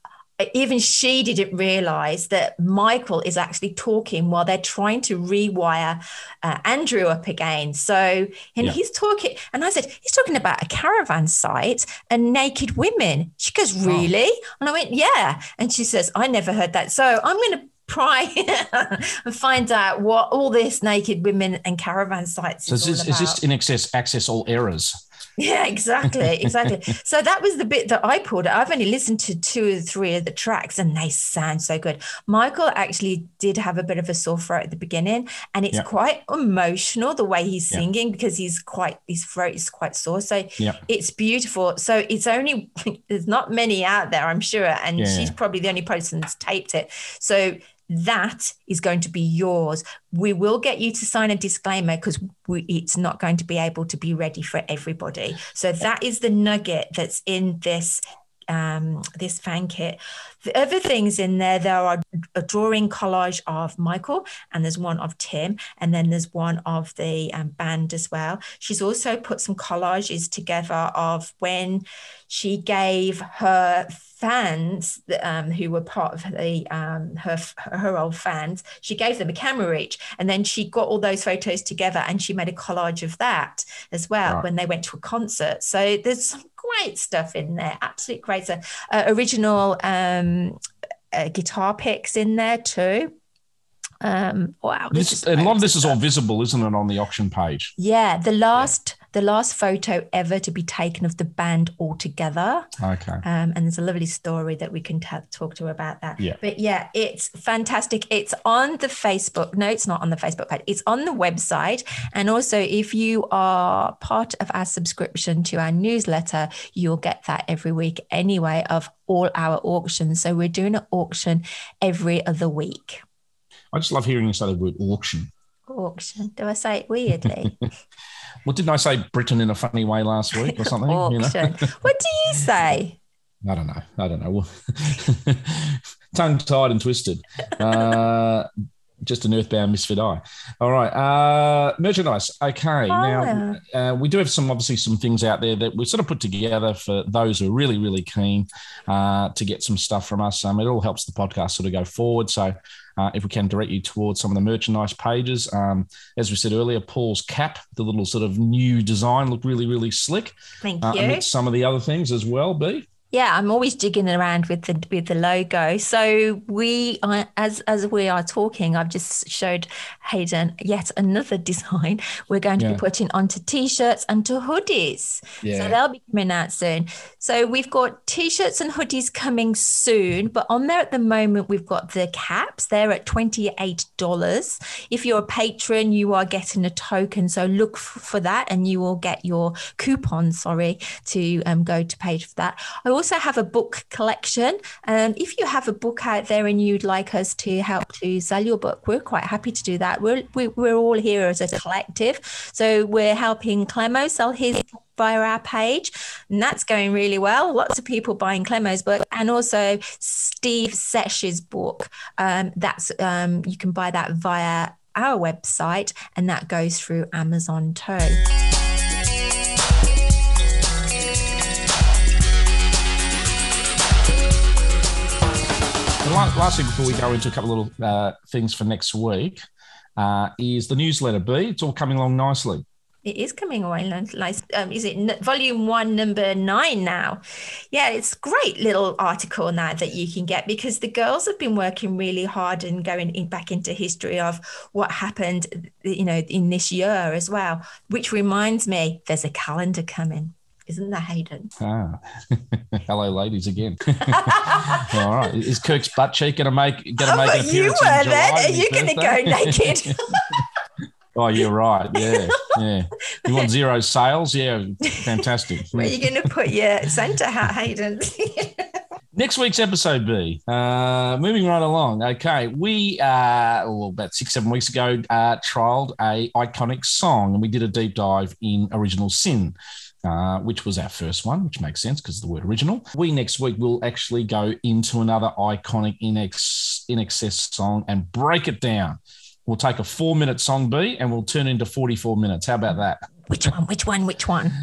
even she didn't realize that Michael is actually talking while they're trying to rewire uh, Andrew up again. So, and Yeah. he's talking, and I said, he's talking about a caravan site and naked women. She goes, Really? And I went, Yeah. And she says, I never heard that. So I'm going to pry and find out what all this naked women and caravan sites So is, is this, is this in excess access all errors? Yeah, exactly, exactly. so that was the bit that I pulled. I've only listened to two or three of the tracks, and they sound so good. Michael actually did have a bit of a sore throat at the beginning, and it's Yeah. quite emotional the way he's Yeah. singing because he's quite his throat is quite sore. So Yeah. it's beautiful. So it's only there's not many out there, I'm sure, and she's probably the only person that's taped it. So that is going to be yours. We will get you to sign a disclaimer because it's not going to be able to be ready for everybody. So that is the nugget that's in this um, this fan kit. The other things in there, there are a drawing collage of Michael, and there's one of Tim, and then there's one of the um, band as well. She's also put some collages together of when she gave her fans um, who were part of the um, her her old fans she gave them a camera each and then she got all those photos together and she made a collage of that as well Right. when they went to a concert so there's some great stuff in there absolute great stuff uh, original um, uh, guitar picks in there too um wow This, and a lot of this is all visible, isn't it, on the auction page? yeah the last the last photo ever to be taken of the band all together Okay. um, and there's a lovely story that we can ta- talk to about that. Yeah. But yeah, it's fantastic. It's on the Facebook. No, it's not on the Facebook page. It's on the website. And also, if you are part of our subscription to our newsletter, you'll get that every week anyway of all our auctions. So we're doing an auction every other week. I just love hearing you say the word auction. Auction. Do I say it weirdly? Well, didn't I say Britain in a funny way last week or something? you know? auction. What do you say? I don't know. I don't know. Tongue tied and twisted. Uh, just an earthbound misfit eye. All right. Uh, merchandise. Okay. Now, uh, we do have some, obviously, some things out there that we sort of put together for those who are really, really keen uh, to get some stuff from us. Um, it all helps the podcast sort of go forward. So, uh, if we can direct you towards some of the merchandise pages, um, as we said earlier, Paul's cap, the little sort of new design, looked really, really slick. Thank Uh, you. amidst some of the other things as well, B. Yeah, I'm always jigging around with the with the logo. So we, as as we are talking, I've just showed Hayden yet another design. We're going to Yeah. be putting onto t-shirts and to hoodies. Yeah. So they'll be coming out soon. So we've got t-shirts and hoodies coming soon, but on there at the moment we've got the caps. They're at twenty eight dollars. If you're a patron, you are getting a token. So look for that, and you will get your coupon. Sorry, to um, go to page for that. I also have a book collection. Um, if you have a book out there and you'd like us to help to sell your book, we're quite happy to do that. We're we, we're all here as a collective, so we're helping Clemo sell his book via our page, and that's going really well. Lots of people buying Clemo's book, and also Steve Sesh's book. Um, that's um, you can buy that via our website, and that goes through Amazon too. The la- last thing before we go into a couple of little uh, things for next week uh, is the newsletter B. It's all coming along nicely. It is coming. Like, um, is it volume one, number nine now? Yeah, it's great little article now that you can get because the girls have been working really hard and going in, back into history of what happened, you know, in this year as well. Which reminds me, there's a calendar coming, isn't there, Hayden? Ah, hello, ladies again. All right, is Kirk's butt cheek going to make going to Oh, make but an you appearance in were there. Are you going to go naked? oh, you're right. Yeah, yeah. You want zero sales? Yeah, fantastic. Where are you going to put your Santa hat, Hayden? Next week's episode B. Uh, moving right along. Okay, we uh, well, about six seven weeks ago uh, trialed a iconic song, and we did a deep dive in original sin. Uh, which was our first one, which makes sense because the word original. We next week will actually go into another iconic in, ex- INXS song and break it down. We'll take a four minute song B and we'll turn into 44 minutes. How about that? which one? Which one? Which one?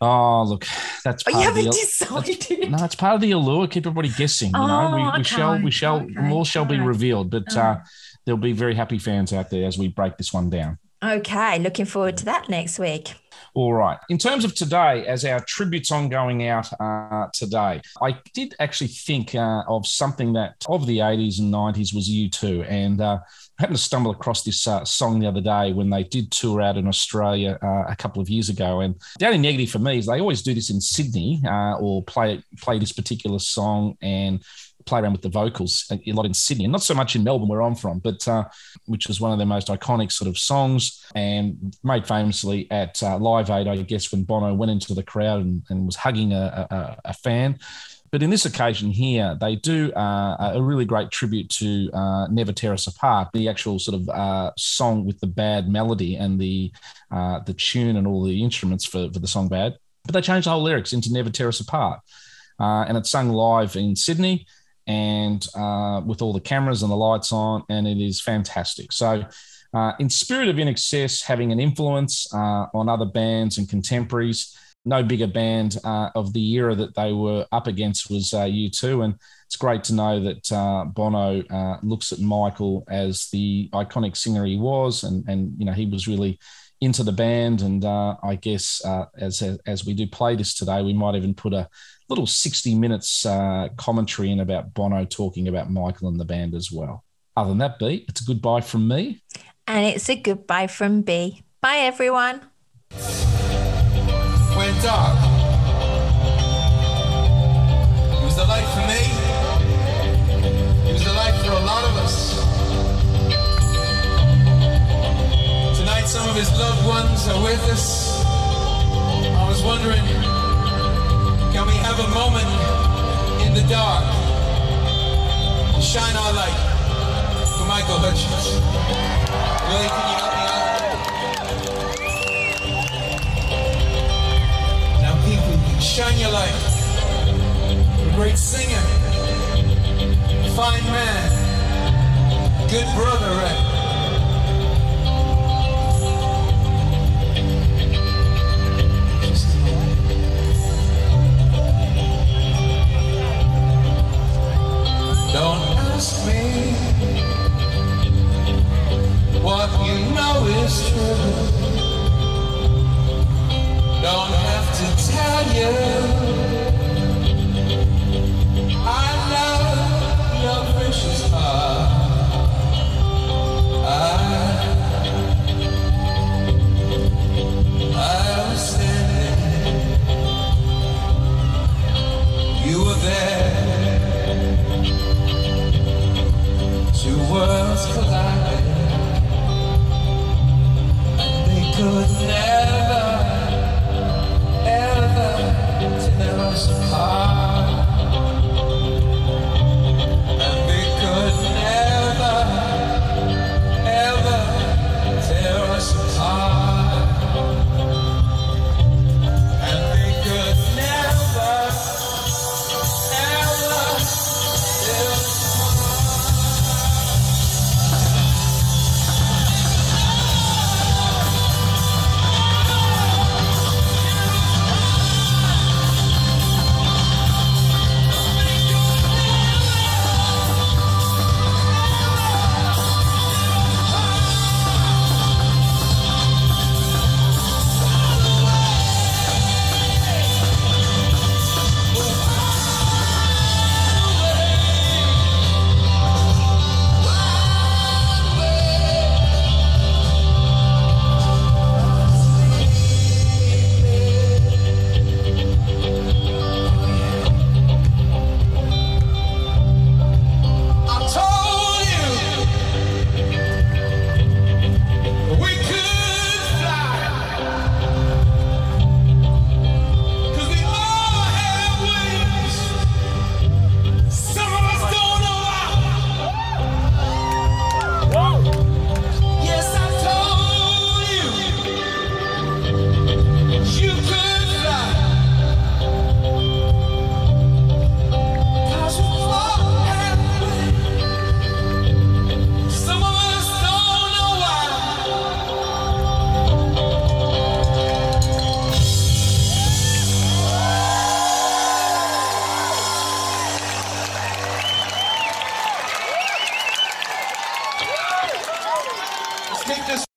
Oh, look, that's Oh, you part of the haven't decided. no, it's part of the allure. Keep everybody guessing. You know, Oh, we, we okay, shall, we shall, okay, more shall be revealed. But uh, there'll be very happy fans out there as we break this one down. Okay, looking forward to that next week. All right. In terms of today, as our tributes song going out uh, today, I did actually think uh, of something that of the 80s and 90s was U2. And uh, I happened to stumble across this uh, song the other day when they did tour out in Australia uh, a couple of years ago. And the only negative for me is they always do this in Sydney uh, or play play this particular song and play around with the vocals a lot in Sydney, and not so much in Melbourne, where I'm from, but uh, which is one of their most iconic sort of songs and made famously at uh, Live Aid, I guess, when Bono went into the crowd and, and was hugging a, a, a fan. But in this occasion here, they do uh, a really great tribute to uh, "Never Tear Us Apart," the actual sort of uh, song with the bad melody and the uh, the tune and all the instruments for, for the song "Bad." But they changed the whole lyrics into "Never Tear Us Apart," uh, and it's sung live in Sydney and uh, with all the cameras and the lights on, and it is fantastic. So. Uh, in spirit of INXS having an influence uh, on other bands and contemporaries, no bigger band uh, of the era that they were up against was uh, U2. And it's great to know that uh, Bono uh, looks at Michael as the iconic singer he was. And, and you know, he was really into the band. And uh, I guess uh, as, as we do play this today, we might even put a little 60 minutes uh, commentary in about Bono talking about Michael and the band as well. Other than that, B, it's a goodbye from me. And it's a goodbye from B. Bye, everyone. went dark. It was the light for me. It was the light for a lot of us. Tonight, some of his loved ones are with us. I was wondering, can we have a moment in the dark to shine our light for Michael Hutchence? Willie, can you help me out? Now, people, shine your light. A great singer, fine man, good brother, right? Don't ask me what you know is true. Don't have to tell you. I know your precious heart.